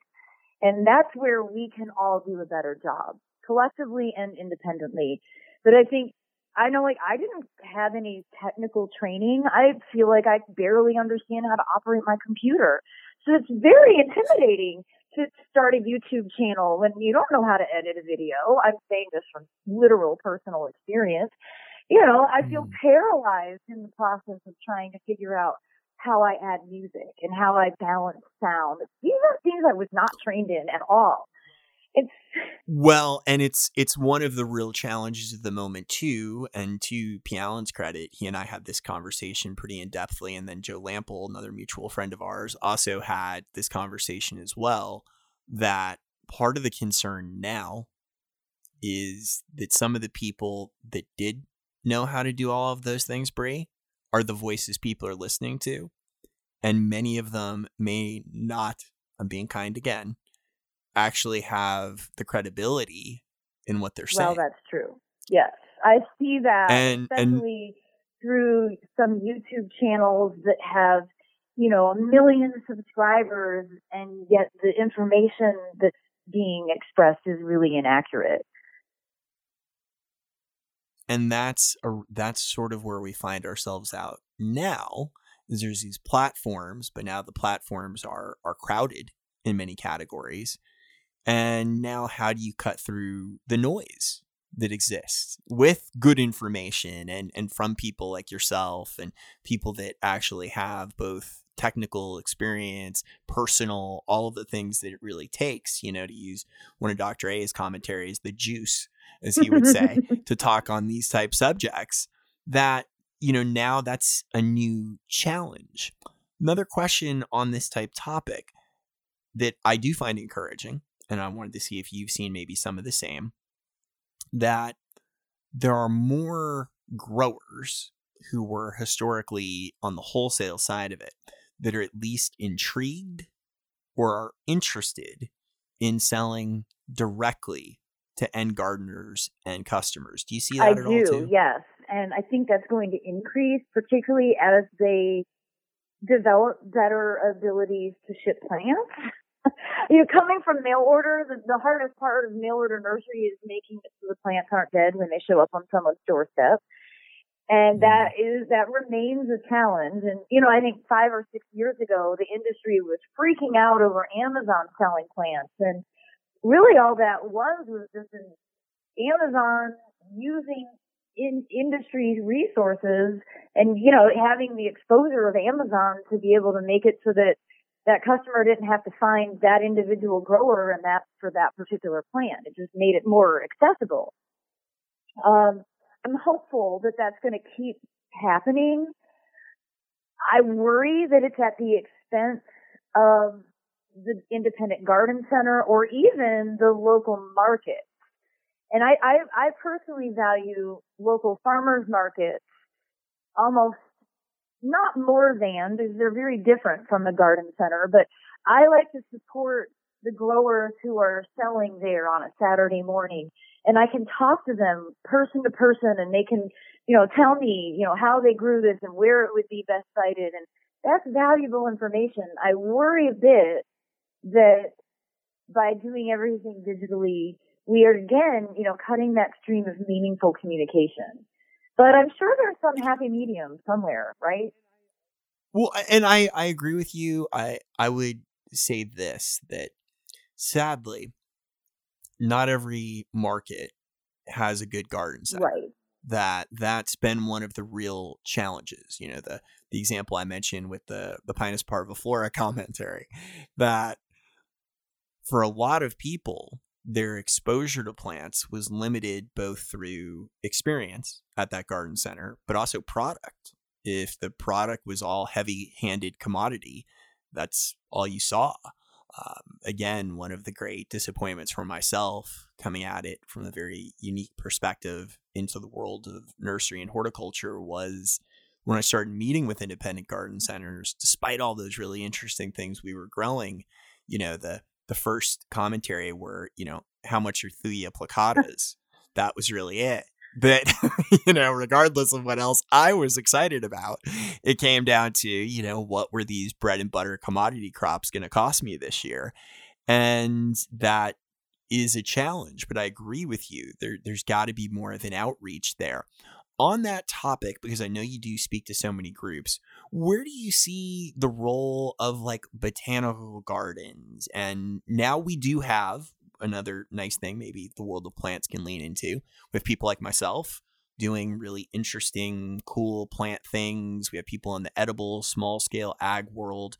And that's where we can all do a better job, collectively and independently. But I think I know like I didn't have any technical training. I feel like I barely understand how to operate my computer. So it's very intimidating to start a YouTube channel when you don't know how to edit a video. I'm saying this from literal personal experience. You know, I feel mm. paralyzed in the process of trying to figure out how I add music and how I balance sound. These are things I was not trained in at all. It's well, and it's it's one of the real challenges of the moment too. And to P. Allen's credit, he and I had this conversation pretty in depthly, and then Joe Lamp'l, another mutual friend of ours, also had this conversation as well. That part of the concern now is that some of the people that did know how to do all of those things, Brie, are the voices people are listening to, and many of them may not. I'm being kind again actually have the credibility in what they're saying. Well, that's true. Yes, I see that, and, especially and, through some YouTube channels that have, you know, a million subscribers, and yet the information that's being expressed is really inaccurate. And that's a, that's sort of where we find ourselves out now. Is there's these platforms, but now the platforms are are crowded in many categories and now, how do you cut through the noise that exists with good information and, and from people like yourself and people that actually have both technical experience, personal, all of the things that it really takes, you know, to use one of Dr. A's commentaries, the juice, as he would say, to talk on these type subjects, that, you know, now that's a new challenge. Another question on this type topic that I do find encouraging and I wanted to see if you've seen maybe some of the same, that there are more growers who were historically on the wholesale side of it that are at least intrigued or are interested in selling directly to end gardeners and customers. Do you see that I at do, all too? yes. And I think that's going to increase, particularly as they develop better abilities to ship plants. you know, coming from mail order, the, the hardest part of mail order nursery is making it so the plants aren't dead when they show up on someone's doorstep. And mm-hmm. that is, that remains a challenge. And, you know, I think five or six years ago, the industry was freaking out over Amazon selling plants. And really all that was was just an Amazon using in industry resources and, you know, having the exposure of Amazon to be able to make it so that that customer didn't have to find that individual grower and that for that particular plant. It just made it more accessible. Um, I'm hopeful that that's going to keep happening. I worry that it's at the expense of the independent garden center or even the local market. And I, I, I personally value local farmers markets almost not more than because they're very different from the garden center, but I like to support the growers who are selling there on a Saturday morning and I can talk to them person to person and they can, you know, tell me, you know, how they grew this and where it would be best sited and that's valuable information. I worry a bit that by doing everything digitally, we are again, you know, cutting that stream of meaningful communication. But I'm sure there's some happy medium somewhere, right? Well, and I I agree with you. I I would say this that sadly not every market has a good garden center. Right. That that's been one of the real challenges. You know, the the example I mentioned with the the Pinus parviflora commentary, that for a lot of people, their exposure to plants was limited both through experience at that garden center, but also product. If the product was all heavy handed commodity, that's all you saw. Um, again, one of the great disappointments for myself coming at it from a very unique perspective into the world of nursery and horticulture was when I started meeting with independent garden centers, despite all those really interesting things we were growing, you know, the the first commentary were, you know, how much are Thuja plicatas? that was really it. But, you know, regardless of what else I was excited about, it came down to, you know, what were these bread and butter commodity crops going to cost me this year? And that is a challenge, but I agree with you. There, there's got to be more of an outreach there on that topic, because I know you do speak to so many groups, where do you see the role of like botanical gardens? And now we do have another nice thing, maybe the world of plants can lean into with people like myself doing really interesting, cool plant things. We have people in the edible, small scale ag world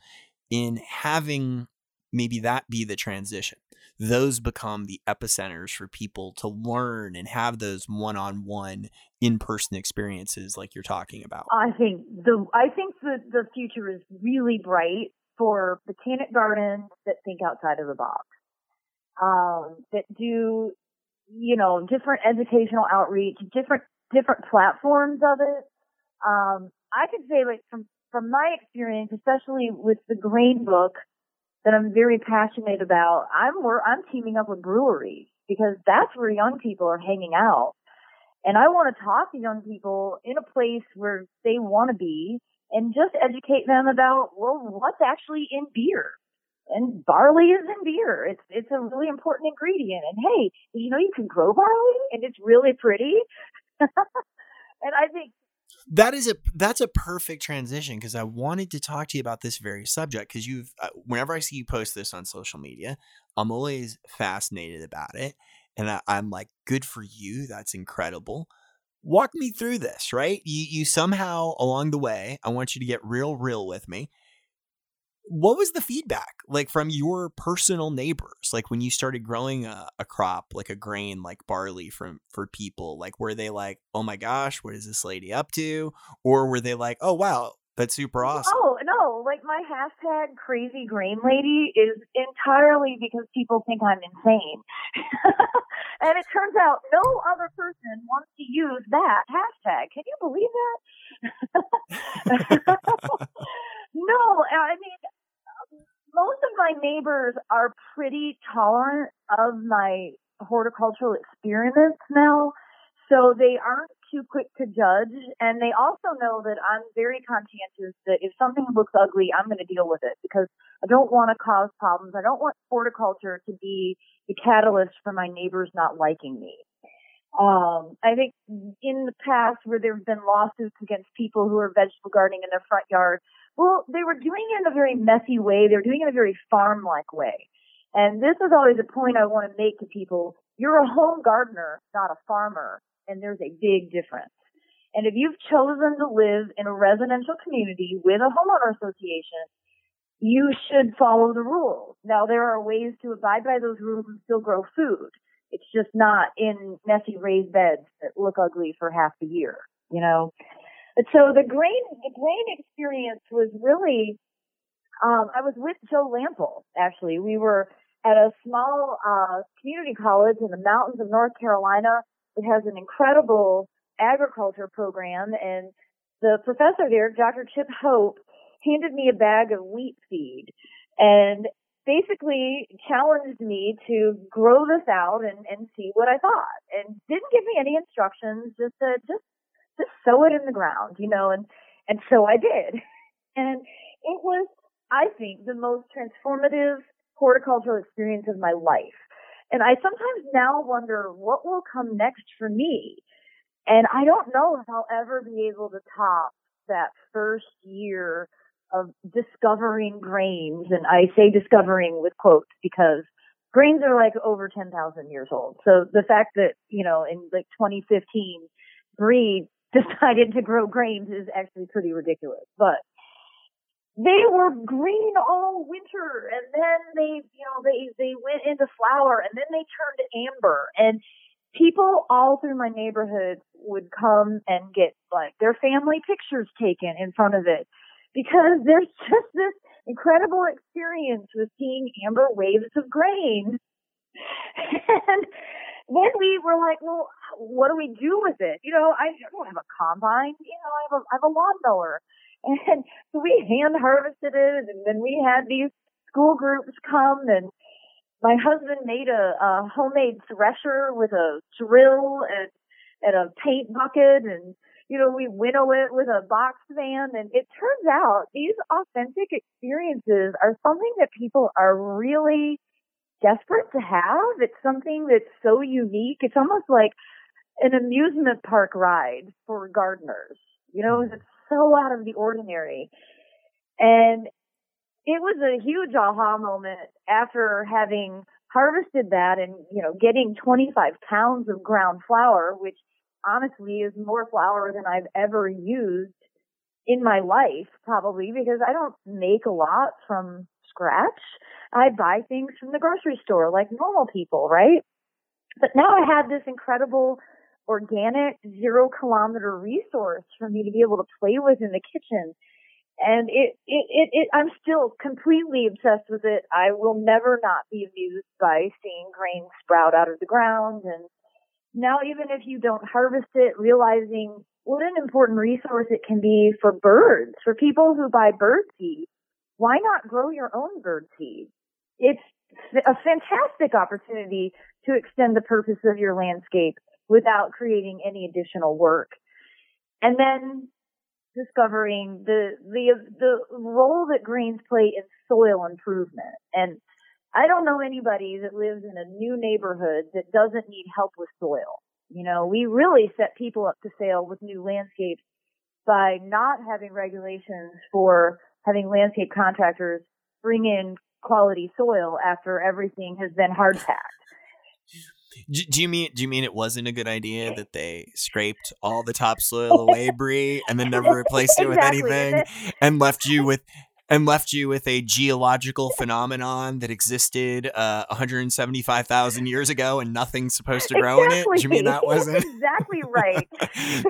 in having maybe that be the transition those become the epicenters for people to learn and have those one-on-one in-person experiences like you're talking about. I think the I think the the future is really bright for botanic gardens that think outside of the box. Um, that do you know different educational outreach, different different platforms of it. Um, I could say like from from my experience, especially with the grain book, that I'm very passionate about, I'm I'm teaming up with breweries because that's where young people are hanging out. And I want to talk to young people in a place where they want to be and just educate them about, well, what's actually in beer. And barley is in beer. It's, it's a really important ingredient. And hey, you know you can grow barley and it's really pretty? and I think that is a that's a perfect transition because I wanted to talk to you about this very subject because you've uh, whenever I see you post this on social media, I'm always fascinated about it, and I, I'm like, good for you, that's incredible. Walk me through this, right? You you somehow along the way, I want you to get real real with me what was the feedback like from your personal neighbors like when you started growing a, a, crop like a grain like barley from for people like were they like oh my gosh what is this lady up to or were they like oh wow That's super awesome. Oh no, like my hashtag crazy grain lady is entirely because people think I'm insane. and it turns out no other person wants to use that hashtag. Can you believe that? no, I mean most of my neighbors are pretty tolerant of my horticultural experiments now. So they aren't too quick to judge. And they also know that I'm very conscientious that if something looks ugly, I'm going to deal with it because I don't want to cause problems. I don't want horticulture to be the catalyst for my neighbors not liking me. Um, I think in the past where there have been lawsuits against people who are vegetable gardening in their front yard, well, they were doing it in a very messy way. They were doing it in a very farm-like way. And this is always a point I want to make to people. You're a home gardener, not a farmer and there's a big difference. And if you've chosen to live in a residential community with a homeowner association, you should follow the rules. Now there are ways to abide by those rules and still grow food. It's just not in messy raised beds that look ugly for half the year, you know. So the grain the grain experience was really um I was with Joe Lamp'l actually. We were at a small uh community college in the mountains of North Carolina it has an incredible agriculture program and the professor there, Dr. Chip Hope, handed me a bag of wheat seed and basically challenged me to grow this out and, and see what I thought and didn't give me any instructions, just said, just, just sow it in the ground, you know, and, and so I did. And it was, I think, the most transformative horticultural experience of my life. And I sometimes now wonder what will come next for me. And I don't know if I'll ever be able to top that first year of discovering grains. And I say discovering with quotes because grains are like over 10,000 years old. So the fact that, you know, in like 2015, Brie decided to grow grains is actually pretty ridiculous. But they were green all winter and then they you know they they went into flower and then they turned amber and people all through my neighborhood would come and get like their family pictures taken in front of it because there's just this incredible experience with seeing amber waves of grain and then we were like, well, what do we do with it? You know, I don't have a combine. You know, I have a, I have a lawnmower. And so we hand harvested it and then we had these school groups come and my husband made a, a homemade thresher with a drill and, and a paint bucket and you know, we winnow it with a box fan and it turns out these authentic experiences are something that people are really desperate to have. It's something that's so unique. It's almost like an amusement park ride for gardeners. You know, mm. it's so out of the ordinary. And it was a huge aha moment after having harvested that and, you know, getting 25 pounds of ground flour, which honestly is more flour than I've ever used in my life, probably because I don't make a lot from scratch. I buy things from the grocery store like normal people, right? But now I have this incredible organic zero kilometer resource for me to be able to play with in the kitchen. And it, it, it, it, I'm still completely obsessed with it. I will never not be amused by seeing grain sprout out of the ground. And now, even if you don't harvest it, realizing what an important resource it can be for birds, for people who buy bird seed. Why not grow your own bird seed? It's a fantastic opportunity to extend the purpose of your landscape without creating any additional work. And then discovering the, the, the role that grains play in soil improvement. And I don't know anybody that lives in a new neighborhood that doesn't need help with soil. You know, we really set people up to fail with new landscapes by not having regulations for having landscape contractors bring in quality soil after everything has been hard packed. Do, you mean do you mean it wasn't a good idea that they scraped all the topsoil away, Brie, and then never replaced it with exactly. anything, and left you with and left you with a geological phenomenon that existed uh, 175,000 years ago and nothing's supposed to grow exactly. in it? Do you mean that wasn't exactly right?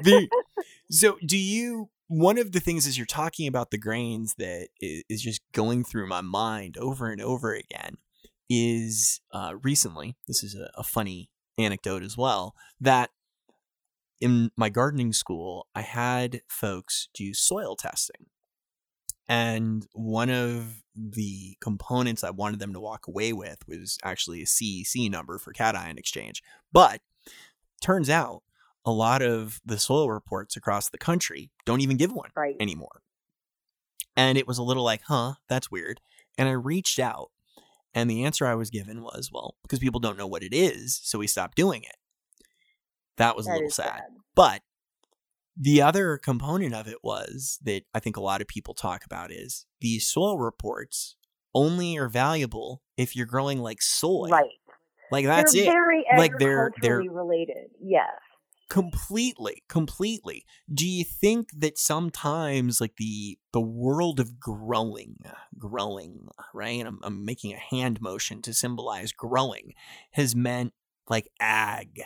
the, so do you one of the things as you're talking about the grains that is just going through my mind over and over again is uh, recently, this is a, a funny anecdote as well, that in my gardening school, I had folks do soil testing. And one of the components I wanted them to walk away with was actually a CEC number for cation exchange. But turns out a lot of the soil reports across the country don't even give one right. anymore. And it was a little like, huh, that's weird. And I reached out, and the answer I was given was, well, because people don't know what it is, so we stopped doing it. That was that a little sad. sad. But the other component of it was that I think a lot of people talk about is these soil reports only are valuable if you're growing like soy. Right. Like that's they're it. Very like they're they're related. Yes. Completely, completely. Do you think that sometimes like the the world of growing, growing, right? I'm, I'm making a hand motion to symbolize growing has meant like ag,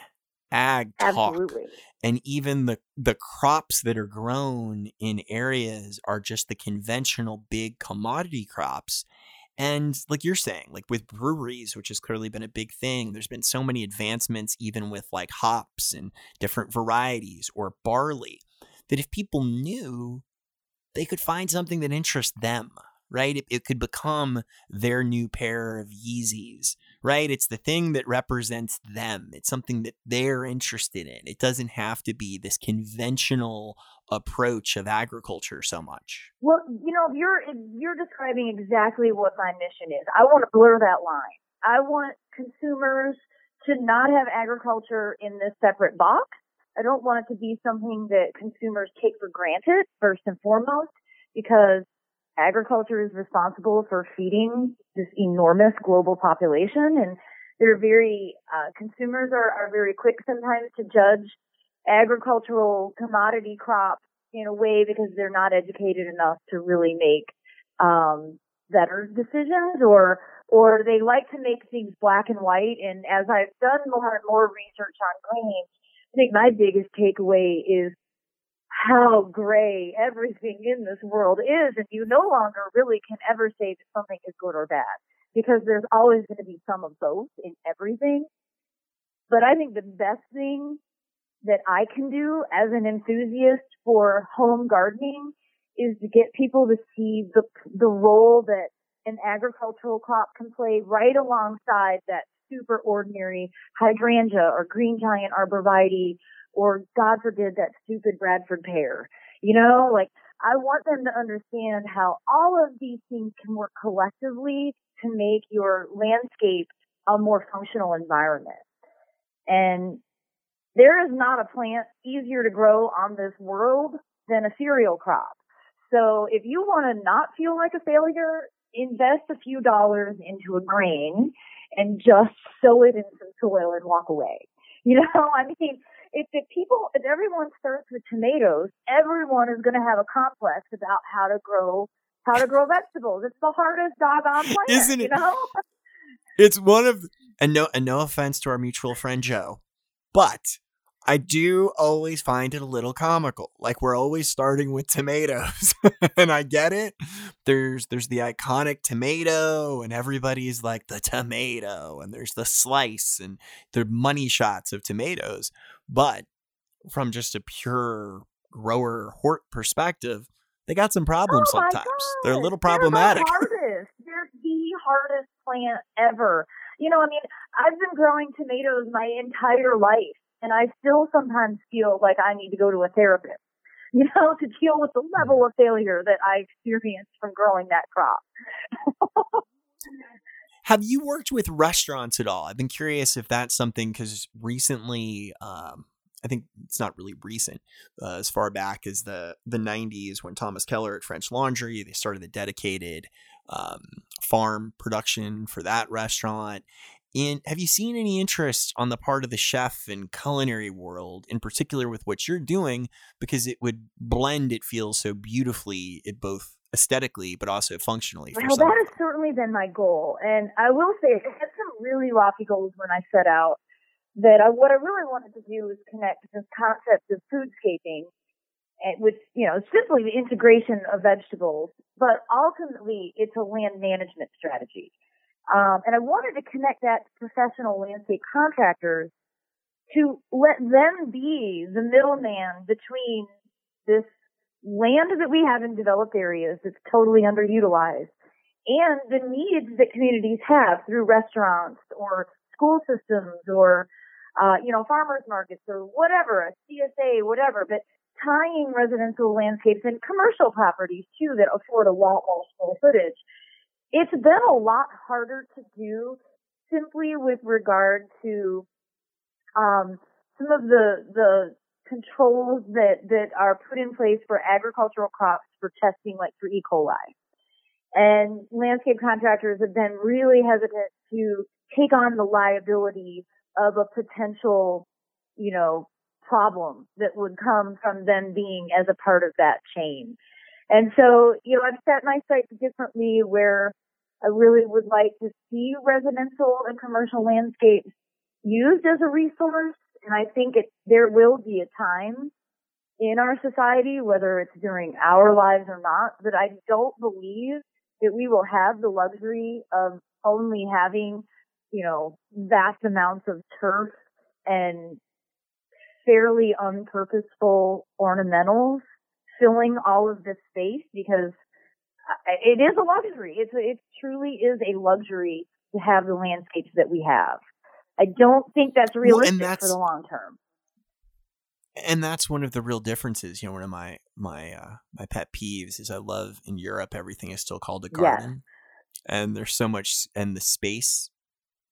ag talk. Absolutely. And even the the crops that are grown in areas are just the conventional big commodity crops. And like you're saying, like with breweries, which has clearly been a big thing, there's been so many advancements, even with like hops and different varieties or barley, that if people knew, they could find something that interests them right? It, it could become their new pair of Yeezys, right? It's the thing that represents them. It's something that they're interested in. It doesn't have to be this conventional approach of agriculture so much. Well, you know, you're you're describing exactly what my mission is. I want to blur that line. I want consumers to not have agriculture in this separate box. I don't want it to be something that consumers take for granted first and foremost because agriculture is responsible for feeding this enormous global population and they're very uh, consumers are, are very quick sometimes to judge agricultural commodity crops in a way because they're not educated enough to really make um, better decisions or or they like to make things black and white. And as I've done more and more research on grains, I think my biggest takeaway is how gray everything in this world is and you no longer really can ever say that something is good or bad because there's always going to be some of both in everything. But I think the best thing that I can do as an enthusiast for home gardening is to get people to see the the role that an agricultural crop can play right alongside that super ordinary hydrangea or green giant arborvitae or God forbid that stupid Bradford pear. You know, like I want them to understand how all of these things can work collectively to make your landscape a more functional environment. And there is not a plant easier to grow on this world than a cereal crop. So if you want to not feel like a failure, invest a few dollars into a grain and just sow it in some soil and walk away. You know, I mean, if, if people, if everyone starts with tomatoes, everyone is going to have a complex about how to grow, how to grow vegetables. It's the hardest doggone plant, Isn't it? You know? It's one of, and no, and no offense to our mutual friend Joe, but I do always find it a little comical. Like we're always starting with tomatoes. and I get it. There's there's the iconic tomato and everybody's like the tomato and there's the slice and the money shots of tomatoes. But from just a pure grower hort perspective, they got some problems oh sometimes. They're a little problematic. They're the hardest. They're the hardest plant ever. You know, I mean, I've been growing tomatoes my entire life and I still sometimes feel like I need to go to a therapist, you know, to deal with the mm. level of failure that I experienced from growing that crop. Have you worked with restaurants at all? I've been curious if that's something because recently, um, I think it's not really recent, uh, as far back as the the '90s when Thomas Keller at French Laundry they started the dedicated um, farm production for that restaurant, in have you seen any interest on the part of the chef and culinary world in particular with what you're doing because it would blend it feels so beautifully it both aesthetically but also functionally well that has certainly been my goal and i will say i had some really lofty goals when i set out that I, what i really wanted to do was connect this concept of foodscaping with you know simply the integration of vegetables, but ultimately it's a land management strategy. Um, and I wanted to connect that to professional landscape contractors to let them be the middleman between this land that we have in developed areas that's totally underutilized and the needs that communities have through restaurants or school systems or uh, you know farmers markets or whatever a CSA whatever but tying residential landscapes and commercial properties too that afford a lot more square footage. It's been a lot harder to do simply with regard to um, some of the the controls that that are put in place for agricultural crops for testing, like for E. coli. And landscape contractors have been really hesitant to take on the liability of a potential, you know, problem that would come from them being as a part of that chain. And so, you know, I've set my sights differently where I really would like to see residential and commercial landscapes used as a resource. And I think it, there will be a time in our society, whether it's during our lives or not, that I don't believe that we will have the luxury of only having, you know, vast amounts of turf and fairly unpurposeful ornamentals filling all of this space because uh, it is a luxury. It's it truly is a luxury to have the landscapes that we have. I don't think that's realistic well, that's, for the long term. And that's one of the real differences. You know, one of my my uh, my pet peeves is I love in Europe everything is still called a garden, and there's so much and the space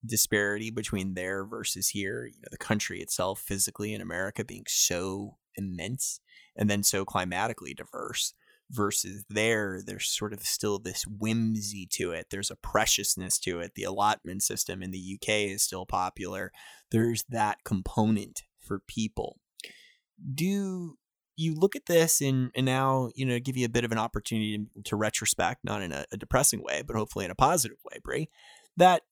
disparity between there versus here. You know, the country itself physically in America being so immense and then so climatically diverse versus there there's sort of still this whimsy to it there's a preciousness to it the allotment system in the UK is still popular there's that component for people do you look at this and, and now you know give you a bit of an opportunity to, to retrospect not in a, a, depressing way but hopefully in a positive way Brie that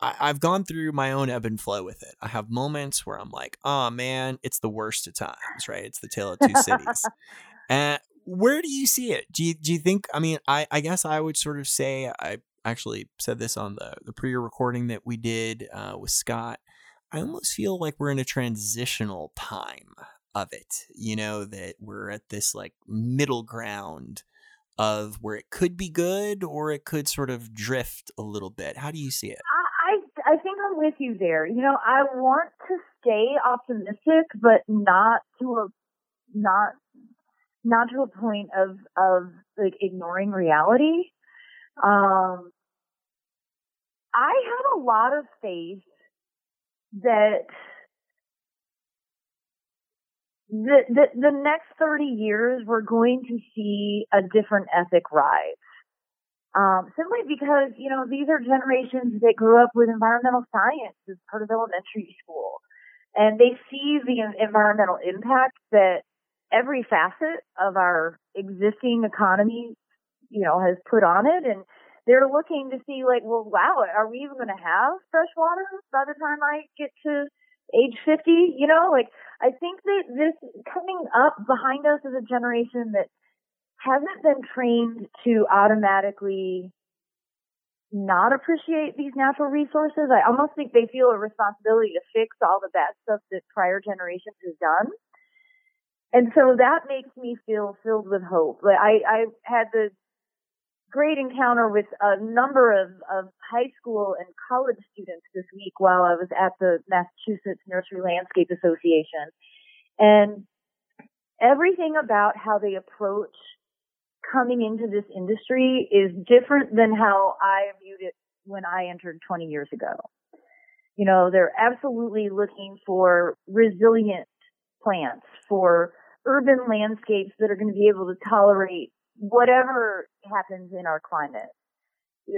I, I've gone through my own ebb and flow with it. I have moments where I'm like, oh man, it's the worst of times, right? It's the tale of two cities. and where do you see it? Do you do you think? I mean, I I guess I would sort of say I actually said this on the the pre-recording that we did uh, with Scott. I almost feel like we're in a transitional time of it. You know that we're at this like middle ground of where it could be good or it could sort of drift a little bit. How do you see it? I I think I'm with you there. You know, I want to stay optimistic, but not to a not not to a point of of like ignoring reality. Um, I have a lot of faith that the, the the next 30 years we're going to see a different ethic rise. Um, simply because, you know, these are generations that grew up with environmental science as part of elementary school. And they see the environmental impact that every facet of our existing economy, you know, has put on it. And they're looking to see like, well, wow, are we even going to have fresh water by the time I get to age 50? You know, like I think that this coming up behind us is a generation that hasn't been trained to automatically not appreciate these natural resources. I almost think they feel a responsibility to fix all the bad stuff that prior generations have done. And so that makes me feel filled with hope. I, I had the great encounter with a number of, of high school and college students this week while I was at the Massachusetts Nursery Landscape Association. And everything about how they approach coming into this industry is different than how I viewed it when I entered 20 years ago. You know, they're absolutely looking for resilient plants, for urban landscapes that are going to be able to tolerate whatever happens in our climate.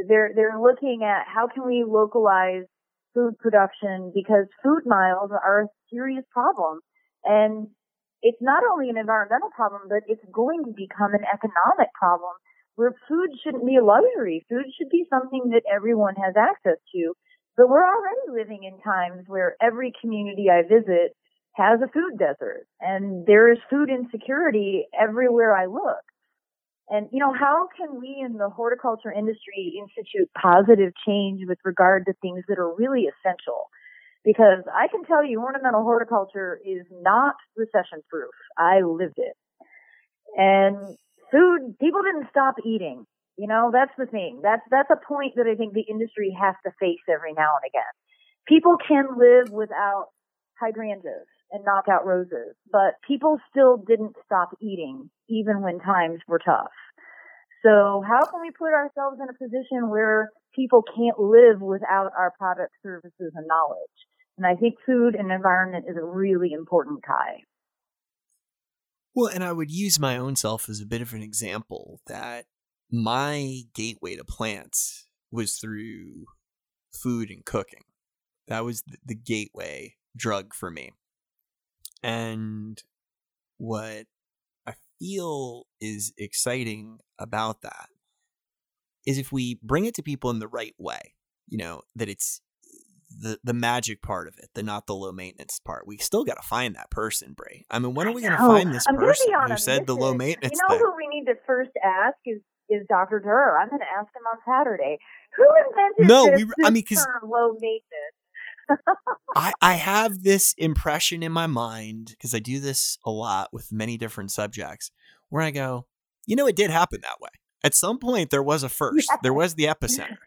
They're, they're looking at how can we localize food production because food miles are a serious problem. And it's not only an environmental problem, but it's going to become an economic problem where food shouldn't be a luxury. Food should be something that everyone has access to. But we're already living in times where every community I visit has a food desert and there is food insecurity everywhere I look. And, you know, how can we in the horticulture industry institute positive change with regard to things that are really essential? Because I can tell you ornamental horticulture is not recession proof. I lived it. And food, people didn't stop eating. You know, that's the thing. That's, that's a point that I think the industry has to face every now and again. People can live without hydrangeas and knockout roses, but people still didn't stop eating even when times were tough. So how can we put ourselves in a position where people can't live without our products, services, and knowledge? And I think food and environment is a really important tie. Well, and I would use my own self as a bit of an example that my gateway to plants was through food and cooking. That was the gateway drug for me. And what I feel is exciting about that is if we bring it to people in the right way, you know, that it's the the magic part of it, the not the low maintenance part. We still got to find that person, Brie. I mean, when are we going to find this I'm person who said the low maintenance? You know thing? who we need to first ask is is Dr. Dirr. I'm going to ask him on Saturday. Who invented no, this, we, I mean, because low maintenance? I, I have this impression in my mind because I do this a lot with many different subjects where I go, you know, it did happen that way. At some point, there was a first, yeah. there was the epicenter,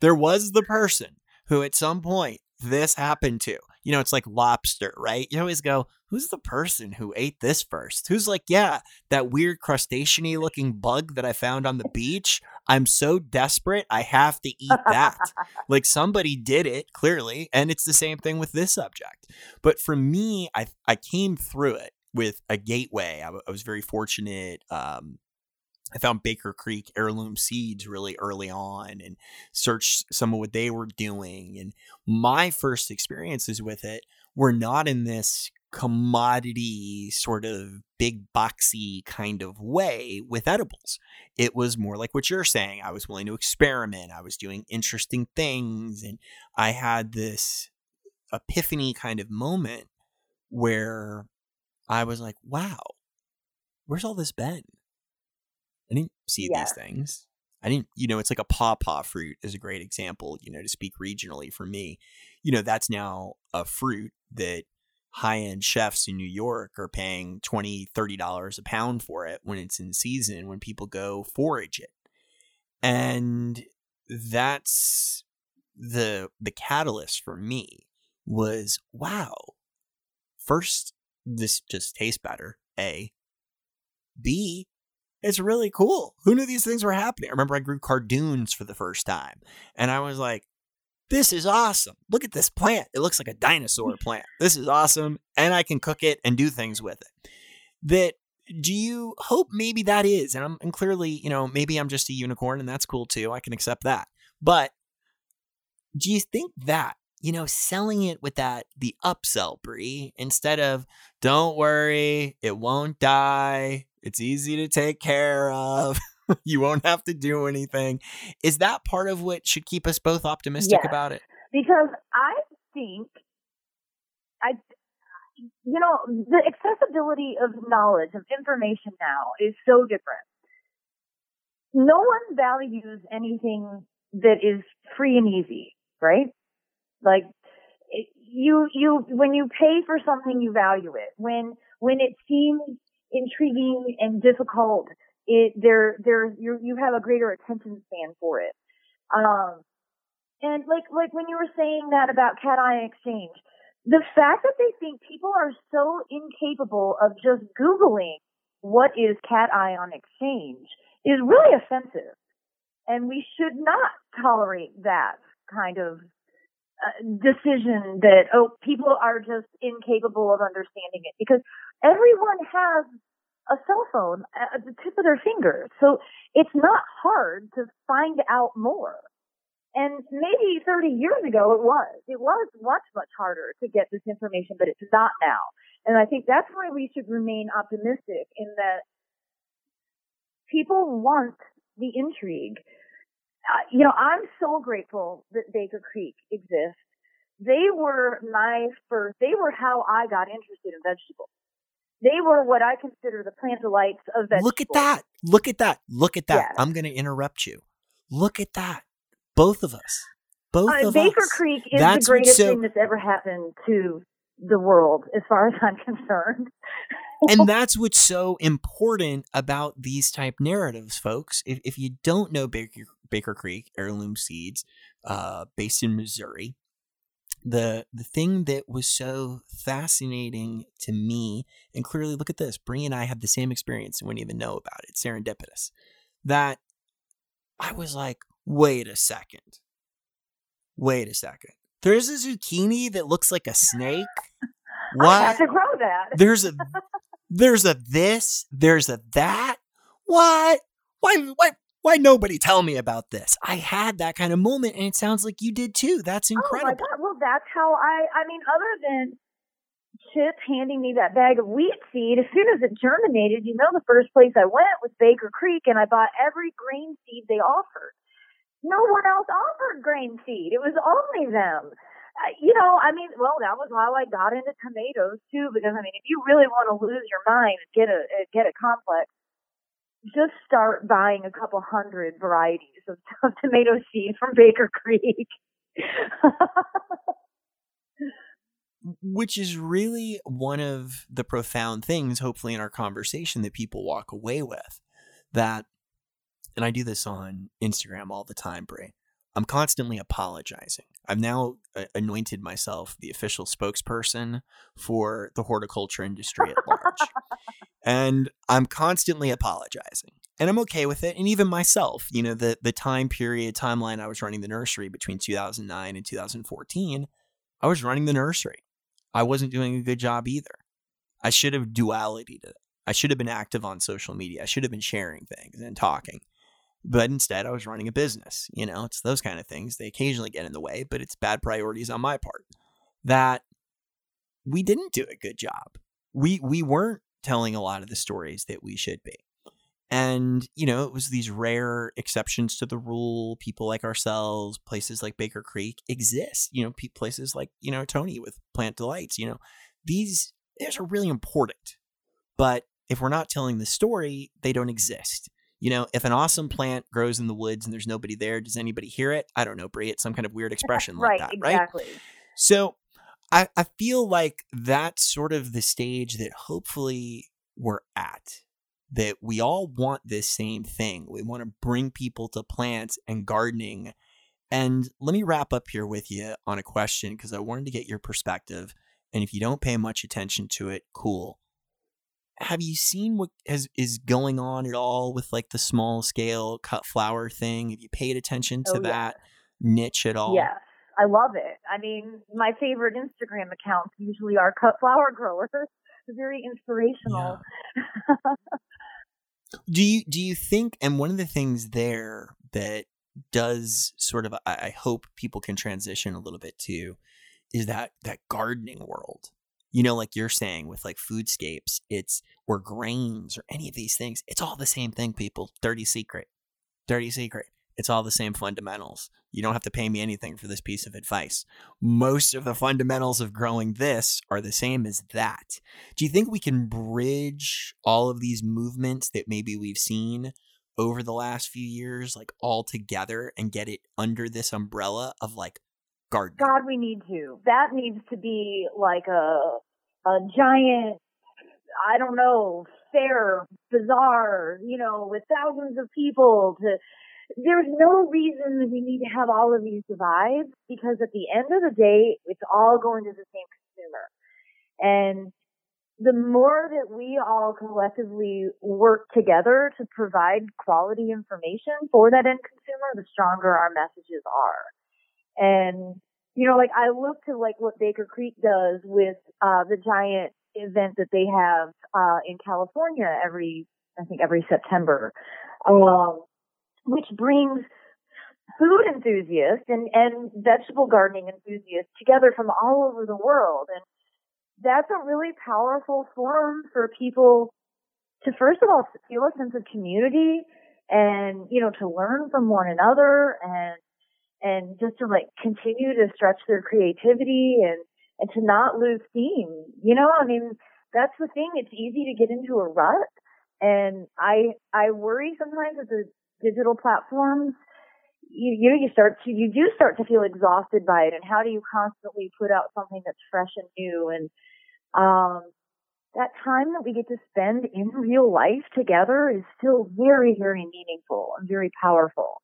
there was the person who at some point this happened to. You know, it's like lobster, right? You always go, who's the person who ate this first? Who's like, yeah, that weird crustacean looking bug that I found on the beach? I'm so desperate, I have to eat that. like somebody did it, clearly. And it's the same thing with this subject. But for me, I, I came through it with a gateway. I, w- I was very fortunate. Um, I found Baker Creek heirloom seeds really early on and searched some of what they were doing. And my first experiences with it were not in this commodity sort of big boxy kind of way with edibles. It was more like what you're saying. I was willing to experiment. I was doing interesting things and I had this epiphany kind of moment where I was like, wow, where's all this been? I didn't see yeah. these things. I didn't, you know, it's like a pawpaw fruit is a great example, you know, to speak regionally for me. You know, that's now a fruit that high end chefs in New York are paying $20, $30 a pound for it when it's in season, when people go forage it. And that's the the catalyst for me was wow. First, this just tastes better. A. B, it's really cool. Who knew these things were happening? I remember I grew cardoons for the first time, and I was like, this is awesome. Look at this plant. It looks like a dinosaur plant. This is awesome. And I can cook it and do things with it. That do you hope maybe that is? And I'm and clearly, you know, maybe I'm just a unicorn and that's cool too. I can accept that. But do you think that, you know, selling it with that the upsell Brie instead of don't worry, it won't die, it's easy to take care of. you won't have to do anything. Is that part of what should keep us both optimistic yes, about it? Because I think I you know, the accessibility of knowledge, of information now is so different. No one values anything that is free and easy, right? Like you you when you pay for something you value it. When when it seems intriguing and difficult, it there there you you have a greater attention span for it. Um, and like like when you were saying that about cat eye exchange, the fact that they think people are so incapable of just googling what is cation exchange is really offensive, and we should not tolerate that kind of uh, decision that oh people are just incapable of understanding it because everyone has a cell phone at the tip of their finger. So it's not hard to find out more. And maybe 30 years ago it was. It was much, much harder to get this information, but it's not now. And I think that's why we should remain optimistic in that people want the intrigue. Uh, you know, I'm so grateful that Baker Creek exists they were my first, they were how I got interested in vegetables. They were what I consider the plant delights of vegetables. Look at that. Look at that. Look at that. I'm going to interrupt you. Look at that. Both of us. Both Uh, of Baker us. Creek is That's the greatest so- thing that's ever happened to the world, as far as I'm concerned. and that's what's so important about these type narratives, folks. If, if you don't know Baker, Baker Creek Heirloom Seeds, uh, based in Missouri, the the thing that was so fascinating to me, and clearly, look at this. Brie and I have the same experience and wouldn't even know about it. Serendipitous. That I was like, wait a second. Wait a second. There's a zucchini that looks like a snake. I What? have to grow that. there's a there's a this there's a that what why why why nobody tell me about this i had that kind of moment and it sounds like you did too that's Oh my incredible god! Well, that's how I. I mean, other than Chip handing me that bag of wheat seed, as soon as it germinated, you know, the first place I went was Baker Creek, and I bought every grain seed they offered. No one else offered grain seed; it was only them. Uh, you know, I mean, well, that was how I got into tomatoes too. Because I mean, if you really want to lose your mind and get a uh, get a complex, just start buying a couple hundred varieties of, of tomato seed from Baker Creek. which is really one of the profound things hopefully in our conversation that people walk away with that and i do this on instagram all the time Brie i'm constantly apologizing i've now uh, anointed myself the official spokesperson for the horticulture industry at large and i'm constantly apologizing and i'm okay with it and even myself you know the the time period timeline i was running the nursery between 2009 and 2014 i was running the nursery I wasn't doing a good job either. I should have duality to. I should have been active on social media. I should have been sharing things and talking. But instead, I was running a business. You know, it's those kind of things. They occasionally get in the way, but it's bad priorities on my part. That we didn't do a good job. We we weren't telling a lot of the stories that we should be. And, you know, it was these rare exceptions to the rule. People like ourselves, places like Baker Creek exist. You know, places like, you know, Tony with Plant Delights, you know, these, these are really important. But if we're not telling the story, they don't exist. You know, if an awesome plant grows in the woods and there's nobody there, does anybody hear it? I don't know, Brie. It's some kind of weird expression like right, that, right? exactly. So I, I feel like that's sort of the stage that hopefully we're at. That we all want this same thing. We want to bring people to plants and gardening. And let me wrap up here with you on a question because I wanted to get your perspective. And if you don't pay much attention to it, cool. Have you seen what has, is going on at all with like the small scale cut flower thing? Have you paid attention oh, to Oh, yeah. that niche at all? Yes, I love it. I mean, my favorite Instagram accounts usually are cut flower growers. Very inspirational. do you do you think and one of the things there that does sort of I, I hope people can transition a little bit to is that that gardening world you know like you're saying with like foodscapes it's or grains or any of these things it's all the same thing people dirty secret dirty secret it's all the same fundamentals you don't have to pay me anything for this piece of advice most of the fundamentals of growing this are the same as that do you think we can bridge all of these movements that maybe we've seen over the last few years like all together and get it under this umbrella of like gardening God, we need to. That needs to be like a a giant, I don't know, fair, bazaar, you know, with thousands of people to. There's no reason that we need to have all of these divides because at the end of the day, it's all going to the same consumer. And the more that we all collectively work together to provide quality information for that end consumer, the stronger our messages are. And, you know, like I look to like what Baker Creek does with, uh, the giant event that they have, uh, in California every, I think every September, um, which brings food enthusiasts and, and vegetable gardening enthusiasts together from all over the world. And that's a really powerful forum for people to first of all feel a sense of community and, you know, to learn from one another and, and just to like continue to stretch their creativity and and to not lose steam. You know, I mean, that's the thing. It's easy to get into a rut, and I I worry sometimes that the digital platforms. You, you know, you start to, you do start to feel exhausted by it. And how do you constantly put out something that's fresh and new? And, um, that time that we get to spend in real life together is still very, very meaningful and very powerful.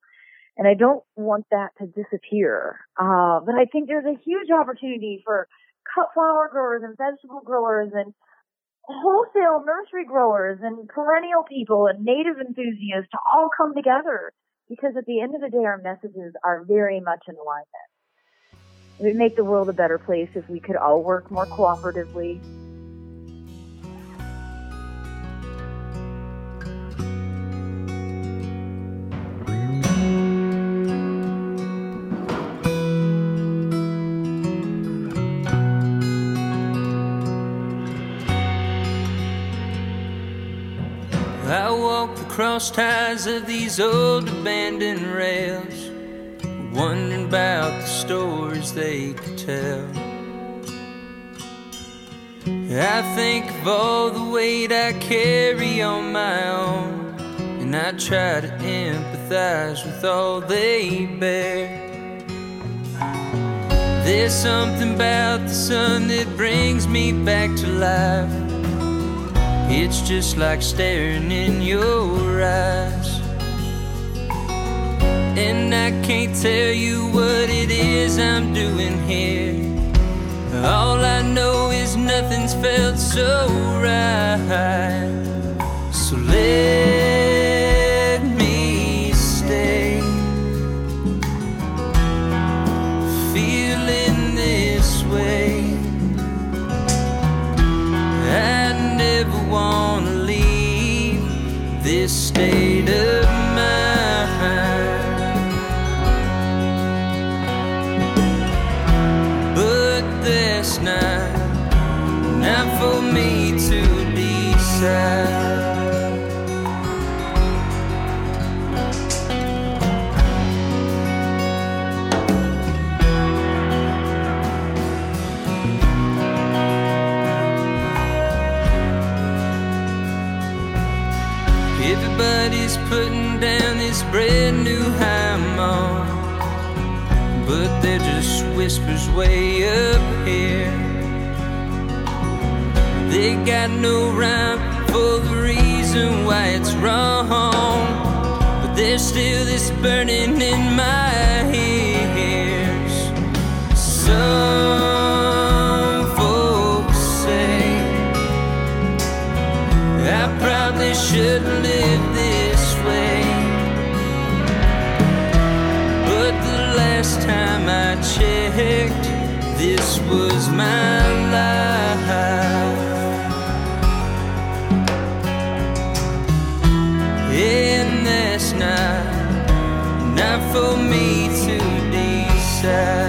And I don't want that to disappear. Uh, but I think there's a huge opportunity for cut flower growers and vegetable growers and wholesale nursery growers and perennial people and native enthusiasts to all come together because at the end of the day, our messages are very much in alignment. Would make the world a better place if we could all work more cooperatively cross ties of these old abandoned rails, wondering about the stories they could tell. I think of all the weight I carry on my own, and I try to empathize with all they bear. There's something about the sun that brings me back to life. It's just like staring in your eyes. And I can't tell you what it is I'm doing here. All I know is nothing's felt so right. So let wanna leave this state of mind. But that's not, not for me to decide. Putting down this brand new high but they're just whispers way up here. They got no rhyme for the reason why it's wrong, but there's still this burning in my ears. Some folks say I probably shouldn't checked, this was my life. And that's not, not for me to decide.